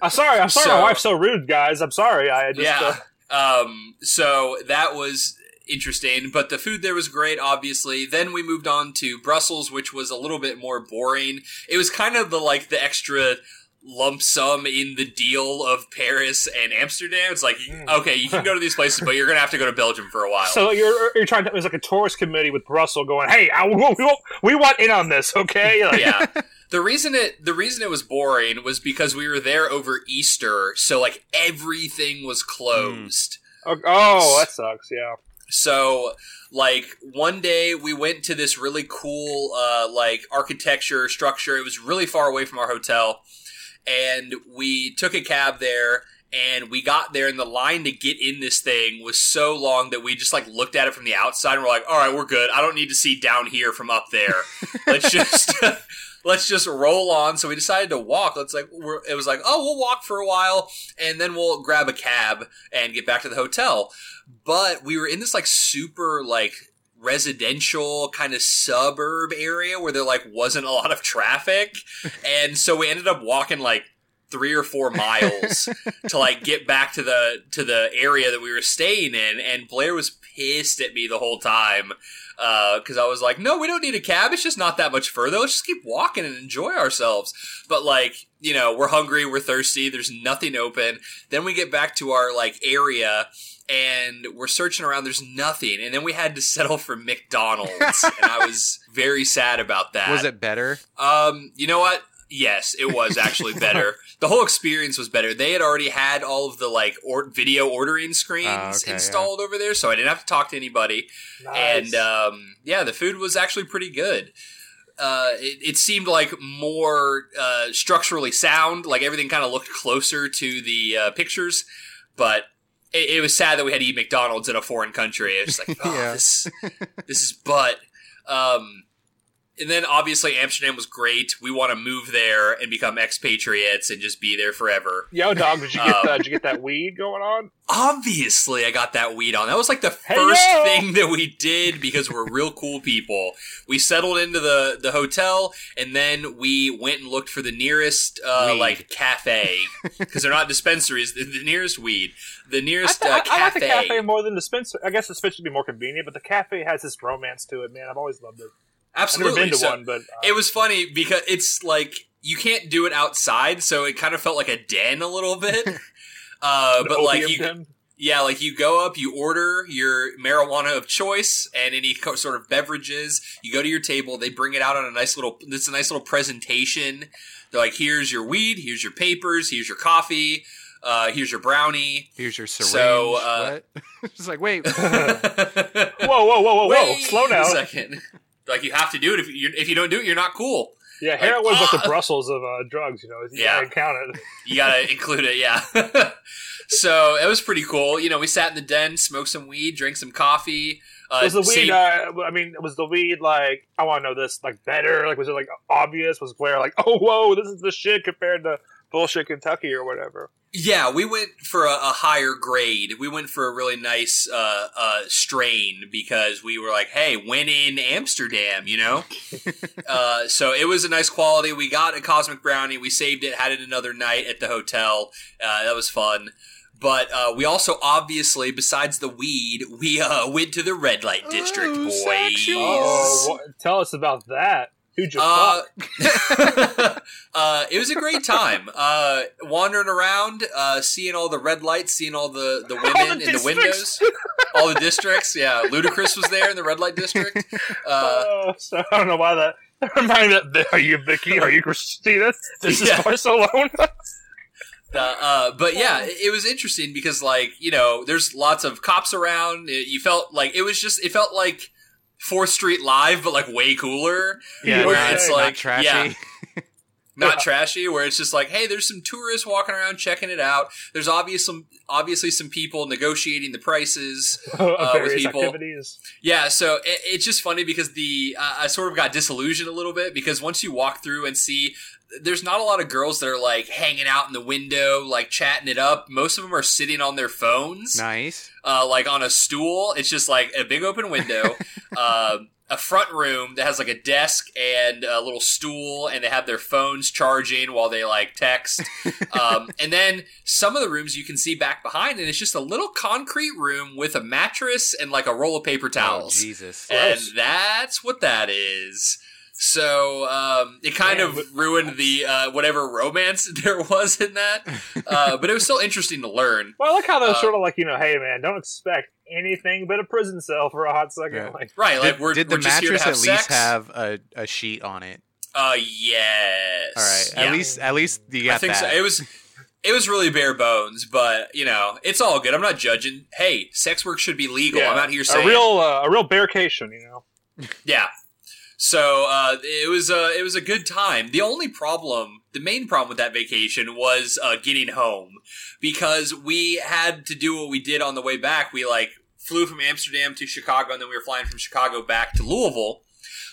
I'm sorry. I'm sorry. So- my wife's so rude, guys. I'm sorry. I just. yeah. Uh, Um. So that was interesting, but the food there was great. Obviously, then we moved on to Brussels, which was a little bit more boring. It was kind of the like the extra lump sum in the deal of Paris and Amsterdam. It's like, Mm. okay, you can go to these places, but you're gonna have to go to Belgium for a while. so you're you're trying to. It was like a tourist committee with Brussels going, "Hey, I, we, we, we want in on this, okay?" Like, yeah. The reason it the reason it was boring was because we were there over Easter, so like everything was closed. Oh, oh, that sucks. Yeah. So like one day we went to this really cool uh like architecture structure. It was really far away from our hotel and we took a cab there and we got there and the line to get in this thing was so long that we just like looked at it from the outside and we're like all right we're good. I don't need to see down here from up there. Let's just let's just roll on. So we decided to walk. Let's like we're, it was like oh we'll walk for a while and then we'll grab a cab and get back to the hotel. But we were in this like super like residential kind of suburb area where there like wasn't a lot of traffic. And so we ended up walking like three or four miles to like get back to the to the area that we were staying in. And blair was pissed at me the whole time because i was like no we don't need a cab. It's just not that much further. Let's just keep walking and enjoy ourselves. But like you know we're hungry we're thirsty there's nothing open. Then we get back to our like area and we're searching around there's nothing. And then we had to settle for mcdonald's and i was very sad about that. Was it better? um, you know what? Yes, it was actually better. the whole experience was better. They had already had all of the like or- video ordering screens Oh, okay, yeah. installed over there, so I didn't have to talk to anybody. Nice. And um, yeah, the food was actually pretty good. Uh, it, it seemed like more uh, structurally sound. Like everything kind of looked closer to the uh, pictures, but it, it was sad that we had to eat McDonald's in a foreign country. It's like, oh, Yeah. this this is but. Um, and then obviously Amsterdam was great. We want to move there and become expatriates and just be there forever. Yo, dog, did you get Um, that? Did you get that weed going on? Obviously, I got that weed on. That was like the Hey, first yo! thing that we did because we're real cool people. We settled into the the hotel and then we went and looked for the nearest uh, like cafe because they're not dispensaries. The, the nearest weed, the I, nearest th- uh, I, I like cafe. the cafe more than the Spencer. I guess the Spencer would be more convenient, but the cafe has this romance to it, man. I've always loved it. I've Absolutely. never been to So- one, but uh, It was funny because it's like you can't do it outside, so it kind of felt like a den a little bit. Uh, an but like you, den. yeah, like you go up, you order your marijuana of choice and any co- sort of beverages. You go to your table, they bring it out on a nice little. It's a nice little presentation. They're like, "Here's your weed. Here's your papers. Here's your coffee. Uh, here's your brownie." Here's your syringe. So, uh, what? it's like, wait, Whoa, whoa, whoa, whoa, whoa! Wait Slow a down. second. Like you have to do it. If you if you don't do it, you're not cool. Yeah, heroin's like ah! the Brussels of uh, drugs. You know, you Yeah. gotta count it. You gotta include it, yeah. so it was pretty cool. You know, we sat in the den, smoked some weed, drank some coffee. Uh, Was the weed? Uh, I mean, was the weed like? I want to know this. Like better? Like was it like obvious? Was Blair like, oh whoa, this is the shit compared to bullshit Kentucky or whatever? yeah, we went for a, a higher grade. We went for a really nice uh, uh, strain because we were like, hey, when in Amsterdam, you know? uh, so it was a nice quality. We got a Cosmic Brownie. We saved it, had it another night at the hotel. Uh, that was fun. But uh, we also obviously, besides the weed, we uh, went to the red light district, Ooh, boys. Oh, what, tell us about that. Who'd you Uh, fuck? uh, it was a great time. Uh, wandering around, uh, seeing all the red lights, seeing all the, the women All the in the windows, all the districts. Yeah, Ludacris was there in the red light district. Uh, oh, so I don't know why that. That reminded me. Are you Vicky? Are you Christina? This Yeah. is voice alone. uh, uh, but yeah, it, it was interesting because like you know, there's lots of cops around. It- you felt like it was just it felt like Fourth Street Live, but like way cooler. yeah, Where not, it's like- trashy. yeah. not trashy where it's just like hey there's some tourists walking around checking it out there's obvious some obviously some people negotiating the prices of with people. activities. yeah so it, it's just funny because the uh, i sort of got disillusioned a little bit because once you walk through and see there's not a lot of girls that are like hanging out in the window like chatting it up most of them are sitting on their phones Nice. uh, like on a stool. It's just like a big open window, um, a front room that has like a desk and a little stool, and they have their phones charging while they like text. Um, and then some of the rooms you can see back behind, and it's just a little concrete room with a mattress and like a roll of paper Oh, towels, Jesus. and that's what that is. So um, it kind Man, of but- ruined the uh, whatever romance there was in that, uh, but it was still interesting to learn. Well, I like how they're Uh, sort of like, you know, hey man, don't expect anything but a prison cell for a hot second. Yeah. Like, Right, like Did, we're, did we're the just here to mattress have at least have a, a sheet on it? Uh, yes. All right. Yeah. At least, at least you got I think that. so. It was, it was really bare bones, but you know, it's all good. I'm not judging. Hey, sex work should be legal. yeah, I'm out here saying, a real, uh, a real bearcation, you know. yeah. So uh, it was uh, it was a good time. The only problem, the main problem with that vacation was uh, getting home because we had to do what we did on the way back. We like flew from Amsterdam to Chicago, and then we were flying from Chicago back to Louisville.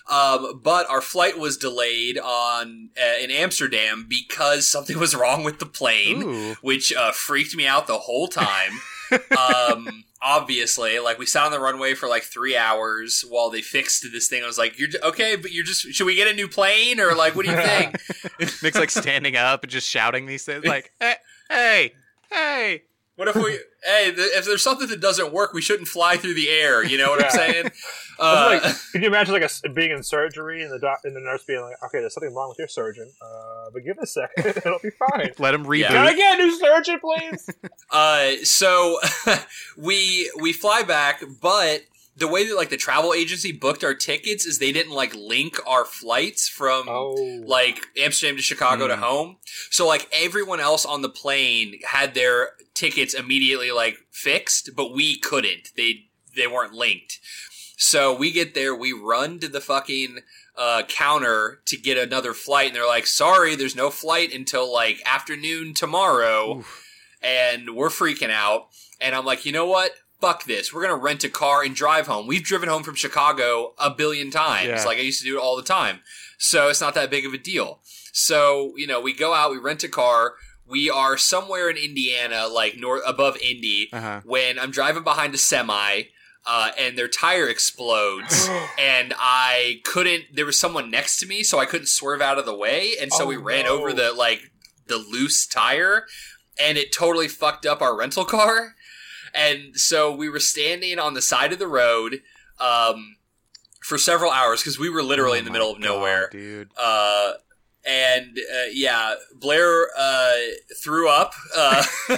Um, but our flight was delayed on uh, in Amsterdam because something was wrong with the plane Ooh. which uh, freaked me out the whole time. um, obviously, like we sat on the runway for like three hours while they fixed this thing. I was like, "You're okay, but you're just should we get a new plane or like what do you think?" Nick's like standing up and just shouting these things like, hey, hey, hey. What if we? Hey, th- if there's something that doesn't work, we shouldn't fly through the air. You know what I'm saying? Uh, like, could you imagine like a s being in surgery and the doc- and the nurse being like, "Okay, there's something wrong with your surgeon, uh, but give it a second, it'll be fine." Let him reboot. Yeah. Can I get a new surgeon, please? Uh, so we we fly back, but the way that like the travel agency booked our tickets is they didn't like link our flights from oh, like Amsterdam to Chicago to Hmm. home. So like everyone else on the plane had their tickets immediately like fixed, but we couldn't. They they weren't linked. So we get there, we run to the fucking uh, counter to get another flight, and they're like, "Sorry, there's no flight until like afternoon tomorrow," Oof. and we're freaking out. And I'm like, you know what? fuck this. We're gonna rent a car and drive home. We've driven home from Chicago a billion times. Yeah. Like I used to do it all the time. So it's not that big of a deal. So, you know, we go out, we rent a car. We are somewhere in Indiana, like north above Indy, Uh-huh. when I'm driving behind a semi, uh, and their tire explodes, and I couldn't. There was someone next to me, so I couldn't swerve out of the way, and so Oh, we ran no. over the like the loose tire, and it totally fucked up our rental car. And so we were standing on the side of the road um, for several hours because we were literally Oh in the middle of God, nowhere. dude. Uh, and uh, yeah, Blair uh, threw up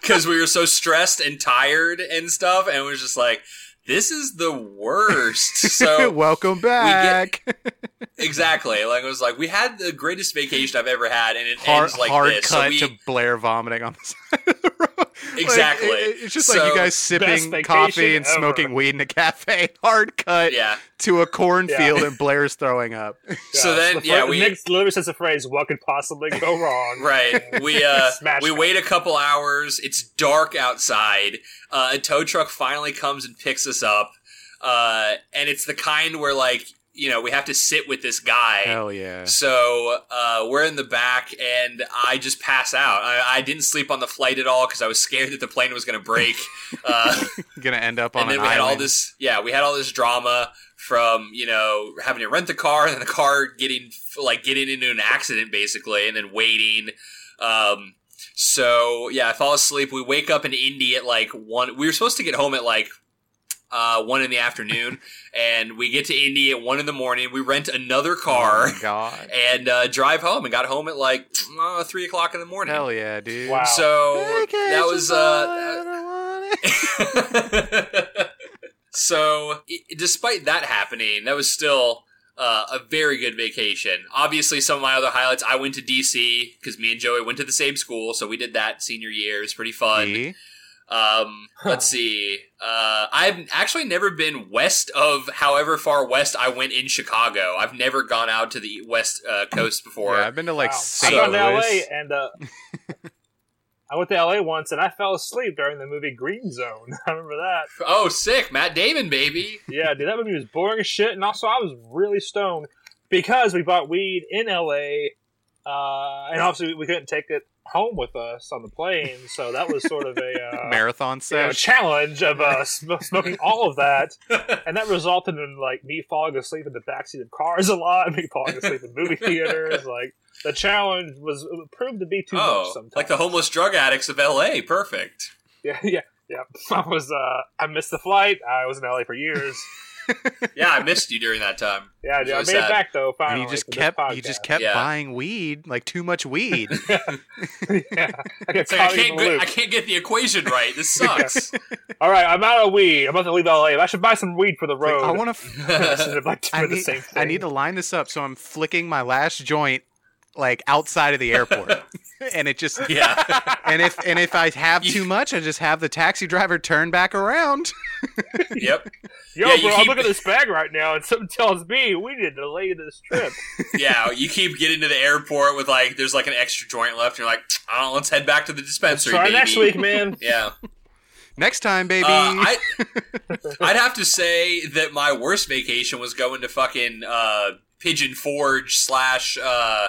because we were so stressed and tired and stuff, and was just like, "This is the worst." So welcome back. exactly, like it was like we had the greatest vacation I've ever had, and it hard ends like hard this. cut so we, to Blair vomiting on the side of the road. Like, Exactly. it- it's just like you guys sipping coffee and ever. smoking weed in a cafe. Hard cut yeah. to a cornfield Yeah. and Blair's throwing up. So then, the yeah, phr- we- Nick literally says the phrase, "What could possibly go wrong?" Right. We uh we cut. wait a couple hours. It's dark outside. Uh, a tow truck finally comes and picks us up. Uh, and it's the kind where like you know we have to sit with this guy. Hell yeah. So uh, we're in the back, and I just pass out. I, I didn't sleep on the flight at all because I was scared that the plane was going to break. Uh, Gonna end up on and then we had all this yeah we had all this drama from you know having to rent the car and then the car getting like getting into an accident basically and then waiting um so yeah i fall asleep we wake up in indy at like one we were supposed to get home at like uh, one in the afternoon, and we get to Indy at one in the morning. We rent another car Oh God. and uh, drive home, and got home at like uh, three o'clock in the morning. Hell yeah, dude. Wow. So Vacation's that was all uh, I ever wanted. so, i despite that happening, that was still uh, a very good vacation. Obviously, some of my other highlights. I went to DC because me and Joey went to the same school, so we did that senior year. It was pretty fun. See? Um, let's see. Uh, I've actually never been west of however far west I went in Chicago. I've never gone out to the west uh, coast before. Yeah, I've been to like Wow. St. I gone to LA and uh, I went to LA once and I fell asleep during the movie Green Zone. I remember that. Oh, sick, Matt Damon, baby. Yeah, dude, that movie was boring as shit, and also I was really stoned because we bought weed in LA, uh, and obviously we couldn't take it home with us on the plane, so that was sort of a uh, Marathon you know, challenge of uh, sm- smoking all of that, and that resulted in like me falling asleep in the backseat of cars a lot, me falling asleep in movie theaters. Like the challenge was it proved to be too much. Oh, Sometimes, like the homeless drug addicts of LA. Perfect. yeah, yeah, yeah. I was uh, I missed the flight. I was in LA for years. Yeah, I missed you during that time. Yeah, dude, I Really made sad. it back though. And Finally, you just kept you just kept Yeah. buying weed, like too much weed. yeah, I like I can't get. I can't get the equation right. This sucks. All right, I'm out of weed. I'm about to leave LA. I should buy some weed for the Like, road. I want to. Instead like, I doing the need. I need to line this up so I'm flicking my last joint like outside of the airport, and it just yeah. and if and if I have too much, I just have the taxi driver turn back around. Yep. Yo, Yeah, you bro, I'm looking at this bag right now, and something tells me we need to delay this trip. Yeah. You keep getting to the airport with like, there's like an extra joint left. And you're like, oh, let's head back to the dispensary. Try baby. next week, man. Yeah. Next time, baby. Uh, I, I'd have to say that my worst vacation was going to fucking uh, Pigeon Forge slash. Uh,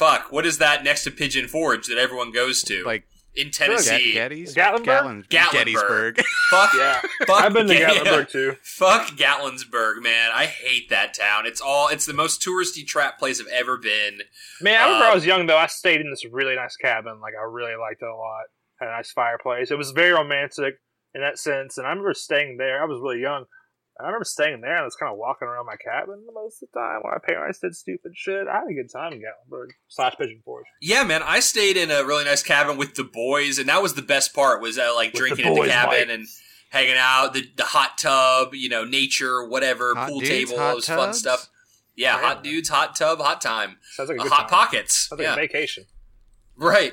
fuck, what is that next to Pigeon Forge that everyone goes to? like in Get- Tennessee. Gettys, Gatlinburg? Gatlin- Gatlinburg. Gettysburg. Fuck, Yeah, fuck. I've been to yeah, Gatlinburg too. Fuck Gatlinburg, man. I hate that town. It's all. It's the most touristy trap place I've ever been. Man, I remember Uh, I was young though. I stayed in this really nice cabin. Like I really liked it a lot. Had a nice fireplace. It was very romantic in that sense. And I remember staying there. I was really young. I remember staying there and I was kind of walking around my cabin most of the time while my parents did stupid shit. I had a good time in Gatlinburg slash Pigeon Forge. Yeah, man. I stayed in a really nice cabin with the boys, and that was the best part. Was uh, like With drinking the at the cabin Mike. and hanging out, the the hot tub, you know, nature, whatever, Hot pool dudes, table, hot it was fun stuff. Yeah, Yeah. hot dudes, hot tub, hot time, Sounds like a Uh, hot time. pockets. Sounds like yeah, a vacation. right.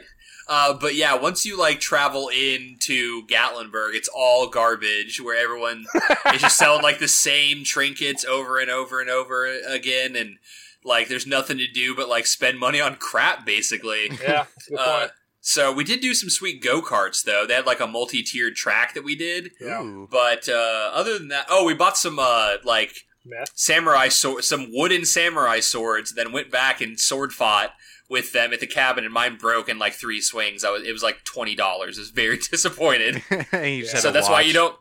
Uh, but yeah, once you like travel into Gatlinburg, it's all garbage. Where everyone is just selling like the same trinkets over and over and over again, and like there's nothing to do but like spend money on crap, basically. Yeah, that's a Uh. So we did do some sweet go karts though. They had like a multi tiered track that we did. Yeah. Ooh. But uh, other than that, oh, we bought some uh, like Meth. samurai sword, some wooden samurai swords. Then went back and sword fought with them at the cabin, and mine broke in like three swings. I was it was like twenty dollars. I was very disappointed. You so to that's why you don't.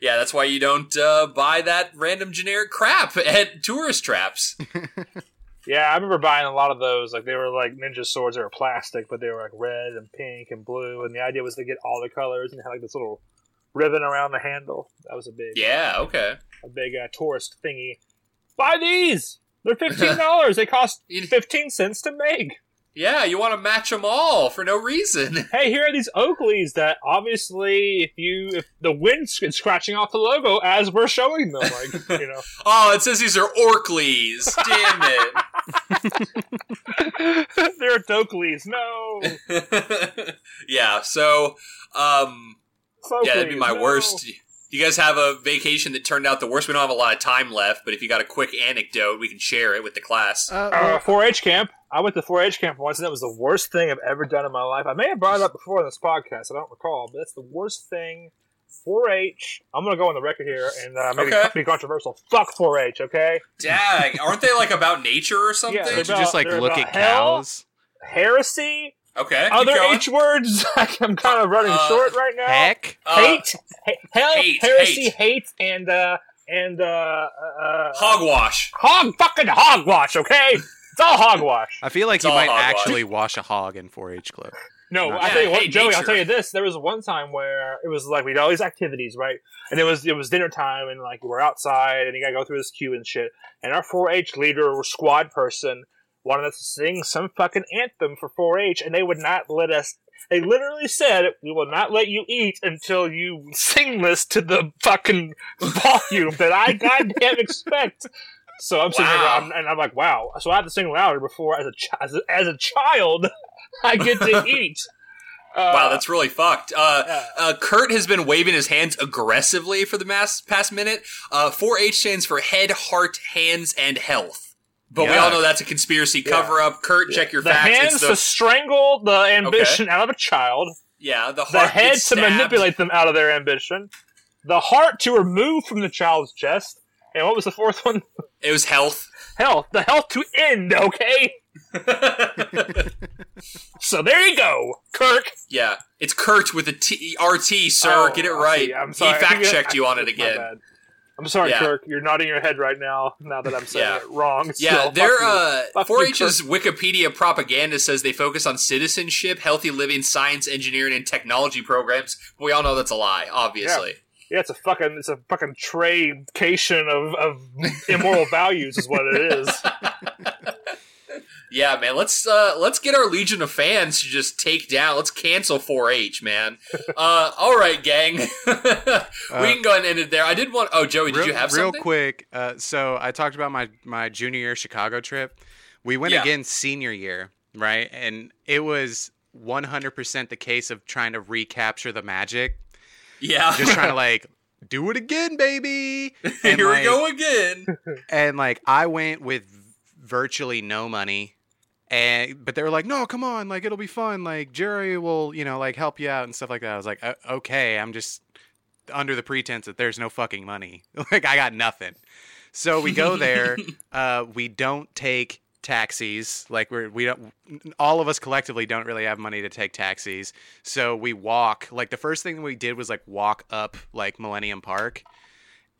Yeah, that's why you don't uh, buy that random generic crap at tourist traps. Yeah, I remember buying a lot of those. Like they were like ninja swords. They were plastic, but they were like red and pink and blue. And the idea was to get all the colors and had like this little ribbon around the handle. That was a big, Yeah, okay. a big uh, tourist thingy. Buy these. They're fifteen dollars. they cost fifteen cents to make. Yeah, you want to match them all for no reason. Hey, here are these Oakleys that obviously, if you if the wind's scratching off the logo as we're showing them, like you know, Oh, it says these are Orkleys. Damn it! they're Oakleys. No, yeah, so um yeah, that'd be my no. worst. You guys have a vacation that turned out the worst. We don't have a lot of time left, but if you got a quick anecdote, we can share it with the class. Uh, Uh, 4-H camp. I went to 4-H camp once, and that was the worst thing I've ever done in my life. I may have brought it up before in this podcast. I don't recall, but that's the worst thing. 4-H. I'm gonna go on the record here and uh, maybe Okay. be controversial. Fuck 4-H. Okay. Dag, aren't they like about nature or something? Yeah, don't they're you just like they're look at hell. cows? Heresy. Okay, Other going. H words. I'm kind of running Uh, short right now. Heck. Uh, hate, ha- hell, hate, heresy, hate. hate, and uh, and uh, uh, hogwash. hog, fucking hogwash. Okay, it's all hogwash. I feel like It's you might hogwash. actually wash a hog in 4-H club. No, No. I tell you what, hey, Joey. I'll tell you this. There was one time where it was like we did all these activities, right? And it was it was dinner time, and like we're outside, and you gotta go through this queue and shit. And our 4-H leader or squad person wanted us to sing some fucking anthem for 4-H, and they would not let us. They literally said, "We will not let you eat until you sing this to the fucking volume that I goddamn expect." So I'm sitting Wow. I'm- and I'm like, "Wow!" So I have to sing louder before, as a chi- as a, as a child, I get to eat. Uh, Wow, that's really fucked. Uh, yeah. uh, Kurt has been waving his hands aggressively for the mass, past minute. Uh, 4-H stands for head, heart, hands, and health. But we all know that's a conspiracy cover up. Kurt, check your the facts. hands it's to strangle the ambition out of a child. yeah, the The head gets to manipulate them out of their ambition. The heart to remove from the child's chest. And what was the fourth one? It was health. Health. The health to end. Okay. So there you go, Kirk. yeah, it's Kurt with a T- RT, sir. Oh, Get it right. I'm sorry. He fact checked you on it my again. I'm sorry, Yeah. Kirk. You're nodding your head right now. Now that I'm saying Yeah. it wrong. Yeah, their uh, 4-H's Wikipedia propaganda says they focus on citizenship, healthy living, science, engineering, and technology programs. But we all know that's a lie, obviously. Yeah, it's a fucking it's a fucking tradecation of, of immoral values is what it is. Yeah, man. Let's uh, let's get our legion of fans to just take down. Let's cancel 4-H, man. uh, all right, gang. we can go ahead and end it there. I did want. Oh, Joey, did real, you have real something? quick? Uh, so I talked about my my junior year Chicago trip. We went Yeah. again senior year, right? And it was 100% the case of trying to recapture the magic, Yeah. just trying to like do it again, baby. And Here like, we go again. And like I went with virtually no money. And but they were like, "No, come on, like it'll be fun. Like Jerry will, you know, like help you out and stuff like that." I was like, "Okay, I'm just under the pretense that there's no fucking money. like I got nothing." So we go there. uh, we don't take taxis. Like we're we don't. All of us collectively don't really have money to take taxis. So we walk. Like the first thing we did was like walk up like Millennium Park,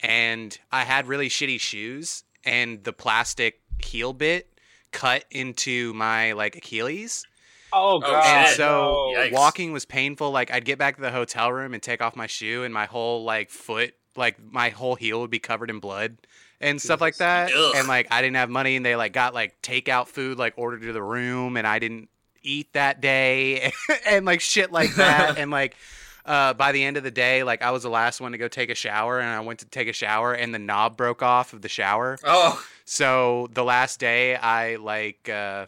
and I had really shitty shoes, and the plastic heel bit cut into my like Achilles. Oh Oh, god. And so no. Walking was painful. Like I'd get back to the hotel room and take off my shoe, and my whole like foot, like my whole heel would be covered in blood and stuff like that. Ugh. And like I didn't have money, and they like got like takeout food like ordered to the room, and I didn't eat that day, and like shit like that, and like. Uh, by the end of the day, like I was the last one to go take a shower, and I went to take a shower, and the knob broke off of the shower. Oh, So the last day, I like uh,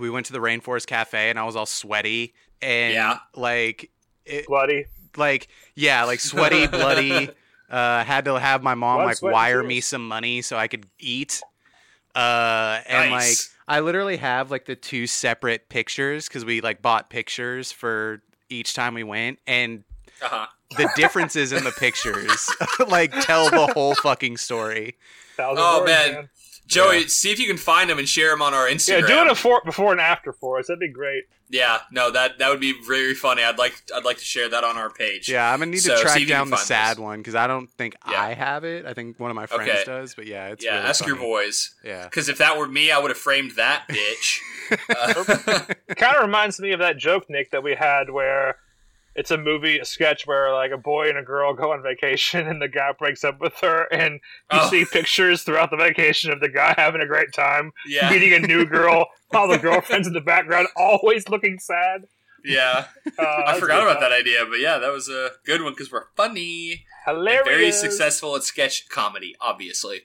we went to the Rainforest Cafe, and I was all sweaty and Yeah. like it, bloody. like yeah, like sweaty, bloody. Uh, had to have my mom Blood, like wire tears. me some money so I could eat. Uh, and Nice. like I literally have like the two separate pictures because we like bought pictures for each time we went, and Uh huh. the differences in the pictures like tell the whole fucking story. Thousand Oh, words, man. Joey, see if you can find them and share them on our Instagram. Yeah, do it before, before and after for us. That'd be great. Yeah, no, that that would be very funny. I'd like I'd like to share that on our page. Yeah, I'm gonna need So, to track if you can down the sad those. one because I don't think Yeah. I have it. I think one of my friends Okay. does, but yeah, it's yeah. really ask your funny. boys. Yeah, Because if that were me, I would have framed that bitch. Uh, kind of reminds me of that joke, Nick, that we had where it's a movie, a sketch where like a boy and a girl go on vacation and the guy breaks up with her, and you Oh. see pictures throughout the vacation of the guy having a great time, yeah, meeting a new girl, while the girlfriend's in the background, always looking sad. yeah. Uh, I forgot about stuff. that idea, but yeah, that was a good one because we're funny. Hilarious. very successful at sketch comedy, obviously.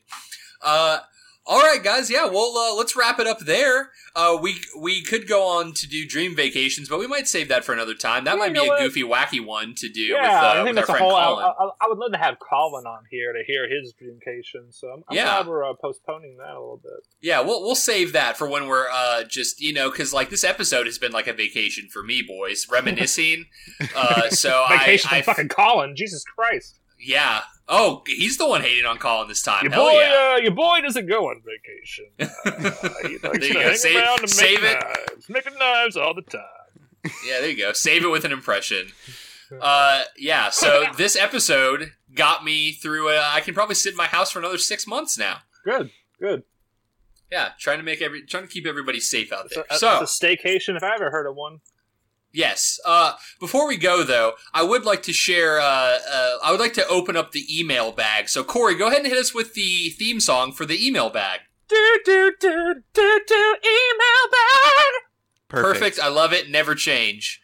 Uh, all right, guys. Yeah, well, uh, let's wrap it up there. Uh, we we could go on to do dream vacations, but we might save that for another time. That Yeah, might be a goofy, wacky one to do Yeah, with, uh, I think with our that's a whole. I, Colin. I, I would love to have Colin on here to hear his dreamcation. So I'm, I'm Yeah. glad we're uh, postponing that a little bit. Yeah, we'll we'll save that for when we're uh just you know because like this episode has been like a vacation for me, boys, reminiscing. uh, so Vacation I, I fucking Colin. Jesus Christ. Yeah. Oh, he's the one hating on Colin this time. Your Hell boy, yeah. uh, your boy doesn't go on vacation. Uh, he likes you to hang Save- around and save make it. knives, making knives all the time. Yeah, there you go. Save it with an impression. Uh, yeah. So this episode got me through. Uh, I can probably sit in my house for another six months now. Good, good. Yeah, trying to make every trying to keep everybody safe out It's there. a, So it's a staycation if I ever heard of one. Yes. Uh, before we go though, I would like to share. Uh, uh, I would like to open up the email bag. So Corey, go ahead and hit us with the theme song for the email bag. Do do do do do email bag. perfect. I love it. Never change.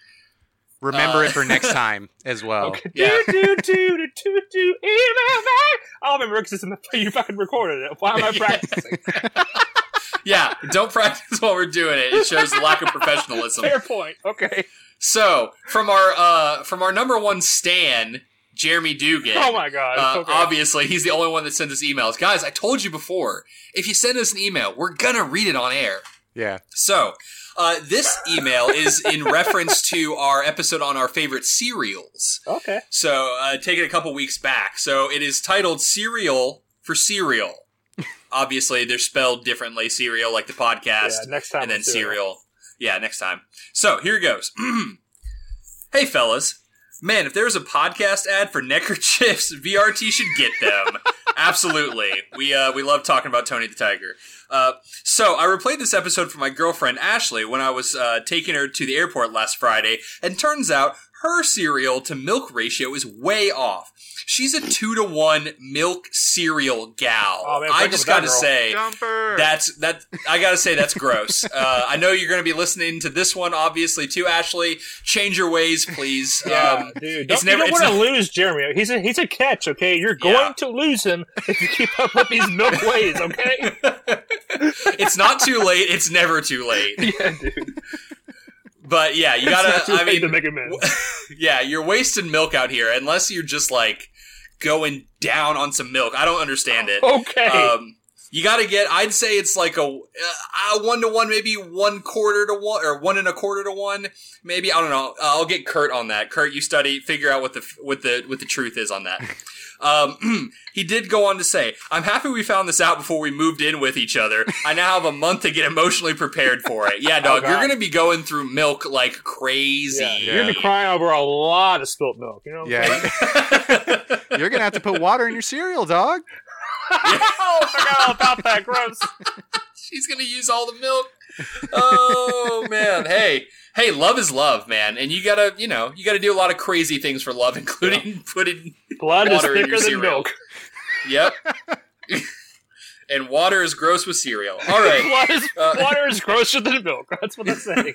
Remember Uh, it for next time as well. Okay. Yeah. Do do do do do do email bag. I'll remember because it's in the you fucking recorded it. Why am I Yeah. practicing? Yeah, don't practice while we're doing it. It shows the lack of professionalism. Fair point. Okay. So from our uh, from our number one stan, Jeremy Dugan. Oh my god. Uh, okay. Obviously, he's the only one that sends us emails. Guys, I told you before. If you send us an email, we're gonna read it on air. Yeah. So, uh, this email is in reference to our episode on our favorite cereals. Okay. So, uh, take it a couple weeks back. So, it is titled "Cereal for Cereal." Obviously, they're spelled differently. Cereal, like the podcast Yeah. Next time. and then let's do it. cereal. Yeah, next time. So here it goes. hey, fellas. Man, if there was a podcast ad for neckerchiefs, VRT should get them. Absolutely. We uh, we love talking about Tony the Tiger. Uh, so I replayed this episode for my girlfriend Ashley when I was uh, taking her to the airport last Friday, and turns out her cereal to milk ratio is way off. She's a two to one milk cereal gal. Oh, man, I just got to girl. say, Jumper. that's that. I gotta say that's gross. Uh, I know you're gonna be listening to this one, obviously, too. Ashley, change your ways, please. Yeah, Um, dude. it's Don't, never- you don't want to lose Jeremy. He's a he's a catch. Okay, you're going Yeah. to lose him if you keep up with these milk ways. Okay. it's not too late. It's never too late. yeah, dude. But yeah, you gotta. I to mean, amends. yeah, you're wasting milk out here unless you're just like going down on some milk. I don't understand it. Okay. Um, you got to get. I'd say it's like a, uh, one to one, maybe one quarter to one, or one and a quarter to one. Maybe I don't know. Uh, I'll get Kurt on that. Kurt, you study, figure out what the what the what the truth is on that. Um, he did go on to say, "I'm happy we found this out before we moved in with each other. I now have a month to get emotionally prepared for it. Yeah, dog, Oh, you're gonna be going through milk like crazy. yeah. You're gonna be crying over a lot of spilt milk. You know. Yeah, you- you're gonna have to put water in your cereal, dog. oh, I forgot all about that. Gross. She's gonna use all the milk. Oh man, hey, hey, love is love, man, and you gotta, you know, you gotta do a lot of crazy things for love, including putting, Blood is thicker your than cereal. milk. yep. and water is gross with cereal. All right, Blood is, Uh, water is grosser than milk. That's what I'm saying.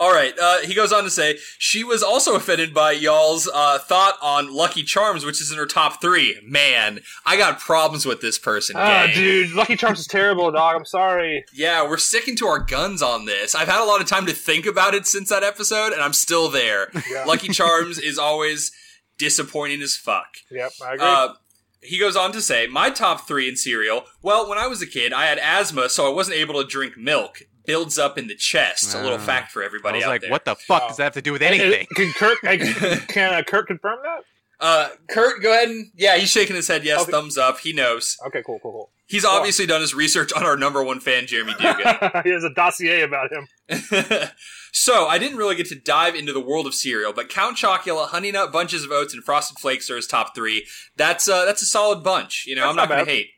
All right. Uh, he goes on to say she was also offended by y'all's uh, thought on Lucky Charms, which is in her top three. Man, I got problems with this person. Ah, gang. dude, Lucky Charms is terrible, dog. I'm sorry. Yeah, we're sticking to our guns on this. I've had a lot of time to think about it since that episode, and I'm still there. Yeah. Lucky Charms is always disappointing as fuck. Yep, I agree. Uh, he goes on to say, My top three in cereal. Well, when I was a kid, I had asthma, so I wasn't able to drink milk. Builds up in the chest. a little Ah. fact for I everybody was out like, there. what the fuck Oh. does that have to do with anything? Can Kirk can uh, Kirk confirm that? Uh, Kurt, go ahead and yeah, he's shaking his head. Yes, Okay. thumbs up. He knows. Okay, cool, cool, cool. He's obviously done his research on our number one fan, Jeremy Dugan. he has a dossier about him. so I didn't really get to dive into the world of cereal, but Count Chocula, Honey Nut Bunches of Oats, and Frosted Flakes are his top three. That's uh, that's a solid bunch. You know, That's I'm not not going to hate.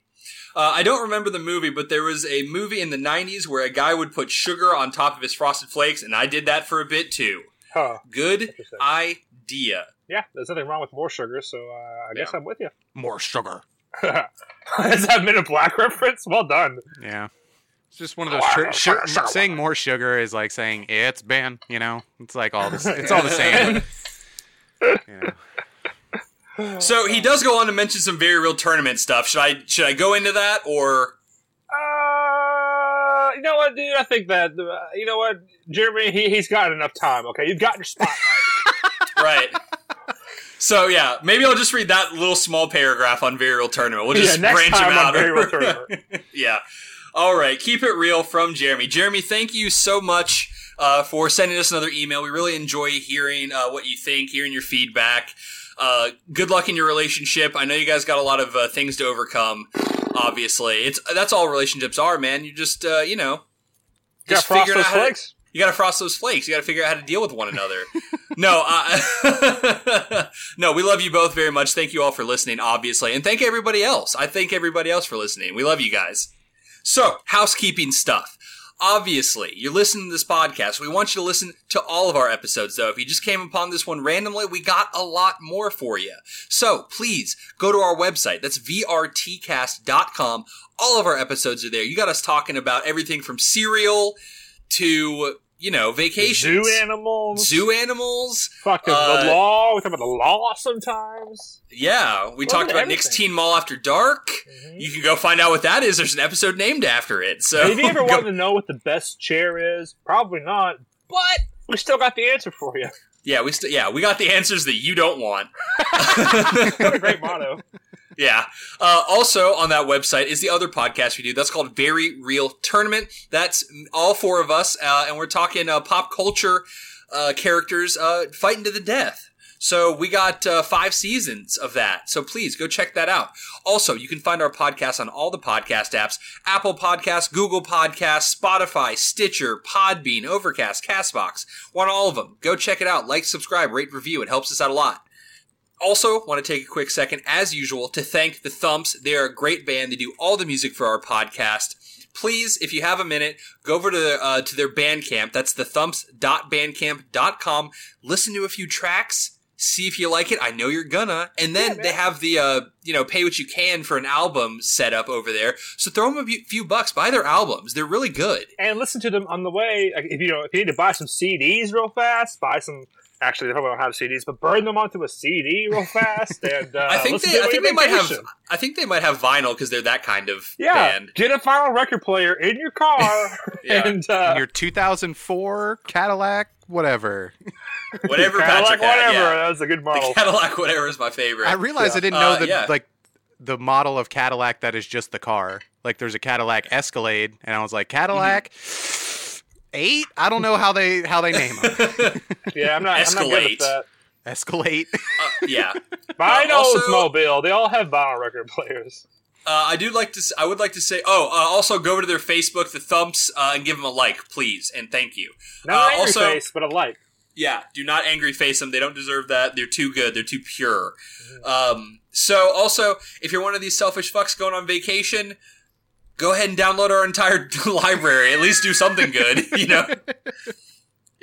Uh, I don't remember the movie, but there was a movie in the '90s where a guy would put sugar on top of his Frosted Flakes, and I did that for a bit too. Huh. Good idea. Yeah, there's nothing wrong with more sugar, so uh, I guess Yeah. I'm with you. More sugar. Is that Men in Black reference? Well done. Yeah. It's just one of those tr- sh- saying more sugar is like saying yeah, it's Ben. You know, it's like all this. It's all the same. you know. So he does go on to mention some very real tournament stuff. Should I should I go into that or? Uh, you know what, dude? I think that uh, you know what, Jeremy. He he's got enough time. Okay, you've got your spot. right. So yeah, maybe I'll just read that little small paragraph on Very Real Tournament. We'll just Yeah, branch him on out. Very Real Tournament. yeah. All right. Keep it real from Jeremy. Jeremy, thank you so much uh, for sending us another email. We really enjoy hearing uh, what you think, hearing your feedback. Uh, good luck in your relationship. I know you guys got a lot of uh, things to overcome. Obviously, it's that's all relationships are, man. You just uh, you know, Got just frost figuring those out how to- flakes. you got to frost those flakes. You got to figure out how to deal with one another. no, uh, no, we love you both very much. Thank you all for listening, obviously, and thank everybody else. I thank everybody else for listening. We love you guys. So, housekeeping stuff. Obviously, you're listening to this podcast. We want you to listen to all of our episodes, though. If you just came upon this one randomly, we got a lot more for you. So please go to our website. That's vrtcast.com. All of our episodes are there. You got us talking about everything from cereal to, you know, vacations. Zoo animals. Zoo animals. Fucking Uh, the law. We talk about the law sometimes. Yeah, we Well, talked about Nick's everything. Teen Mall After Dark. Mhm. You can go find out what that is. There's an episode named after it. So Have you ever wanted to know what the best chair is? Probably not. But we still got the answer for you. Yeah, we still yeah, we got the answers that you don't want. What a great motto. Yeah. Uh, also on that website is the other podcast we do. That's called Very Real Tournament. That's all four of us, uh, and we're talking uh, pop culture uh, characters uh, fighting to the death. So we got uh, five seasons of that. So please go check that out. Also, you can find our podcast on all the podcast apps: Apple Podcasts, Google Podcasts, Spotify, Stitcher, Podbean, Overcast, Castbox. Want all of them? Go check it out. Like, subscribe, rate, review. It helps us out a lot. Also, want to take a quick second, as usual, to thank the Thumps. They are a great band. They do all the music for our podcast. Please, if you have a minute, go over to their, uh, to their Bandcamp. That's the thumps.bandcamp.com. Listen to a few tracks. See if you like it. I know you're gonna. And then Yeah, they have the, uh, you know, pay what you can for an album set up over there. So throw them a few- few bucks. Buy their albums. They're really good. And listen to them on the way. If you know, if you need to buy some CDs real fast, buy some. Actually, they probably don't have CDs, but burn them onto a CD real fast. And uh, I think they, to I think they might have, I think they might have vinyl because they're that kind of Yeah, band. get a vinyl record player in your car, Yeah. and uh, Your 2004 Cadillac, whatever. Whatever Cadillac, Patrick had, whatever. yeah. That was a good The model. Cadillac, whatever, is my favorite. I realized Yeah. I didn't know Uh, that yeah. like the model of Cadillac that is just the car. Like there's a Cadillac Escalade, and I was like Cadillac eight. I don't know how they how they name them. Yeah, I'm not. I'm not good Escalate. at that. Escalade. Uh, yeah, Mine Uh, also- Oldsmobile. They all have vinyl record players. uh, I do like to. s- I would like to say. Oh, uh, also go over to their Facebook, the Thumps, uh, and give them a like, please, and thank you. Not Uh, angry also- face, but a like. Yeah, do not angry face them. They don't deserve that. They're too good. They're too pure. Um, so also, if you're one of these selfish fucks going on vacation, go ahead and download our entire library. At least do something good, you know.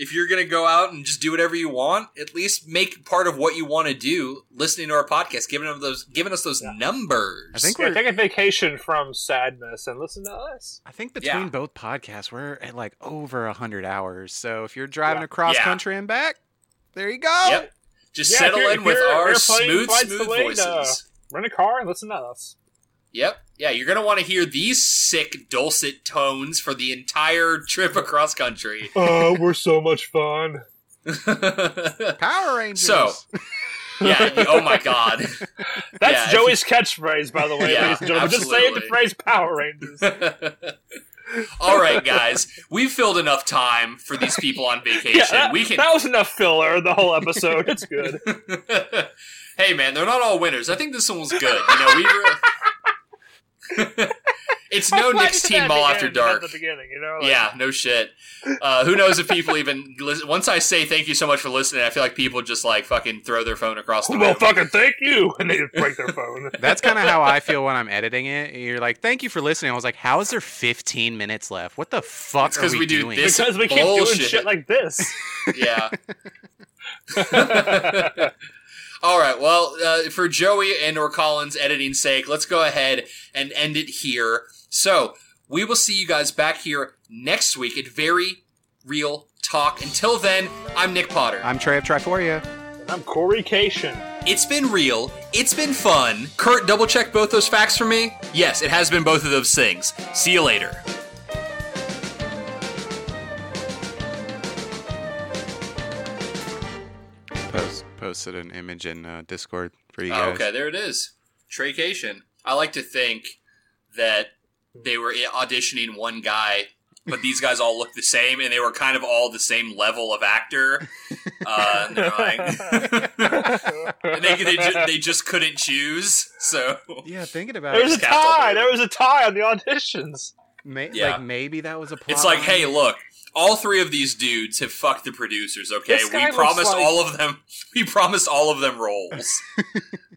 If you're gonna go out and just do whatever you want, at least make part of what you want to do listening to our podcast, giving them those, giving us those Yeah. numbers. I think we're- take a vacation from sadness and listen to us. I think between Yeah. both podcasts, we're at like over a hundred hours. So if you're driving Yeah. across Yeah. country and back, there you go. Yep. Just Yeah, settle in with our smooth, smooth delayed, voices. uh, Rent a car and listen to us. Yep. Yeah, you're gonna want to hear these sick dulcet tones for the entire trip across country. Oh, we're so much fun. Power Rangers. So- Yeah. Oh my god. That's Yeah, if Joey's catchphrase, by the way, Yeah, ladies and gentlemen. Just saying the phrase Power Rangers. All right, guys, we've filled enough time for these people on vacation. Yeah, that, we can. that was enough filler the whole episode. It's good. hey, man, they're not all winners. I think this one was good. You know, we were. it's no I'm Nick's you Teen that Ball after dark. At the beginning, you know. like- Yeah, no shit. Uh, who knows if people even listen? Once I say thank you so much for listening, I feel like people just like fucking throw their phone across the Well, room. fucking thank you, and they just break their phone. That's kind of how I feel when I'm editing it. You're like, "Thank you for listening." I was like, "How is there 15 minutes left? What the fuck are we, we do doing?" this- because we keep doing bullshit. shit like this. yeah. All right. Well, uh, for Joey and or Colin's editing sake, let's go ahead and end it here. So we will see you guys back here next week at Very Real Talk. Until then, I'm Nick Potter. I'm Trey of Triforia. I'm Corey Cation. It's been real. It's been fun. Kurt, double check both those facts for me. Yes, it has been both of those things. See you later. Posted an image in uh, Discord for you Oh, okay, there it is. Traycation. I like to think that they were auditioning one guy, but these guys all look the same, and they were kind of all the same level of actor. Uh, and they're like, and they, they, ju- they just couldn't choose. So Yeah, thinking about there was it, a Cast all tie. There was a tie on the auditions. may- Yeah. like maybe that was a plot. it's like, line. hey, look. All three of these dudes have fucked the producers. Okay, we promised like- all of them. We promised all of them roles.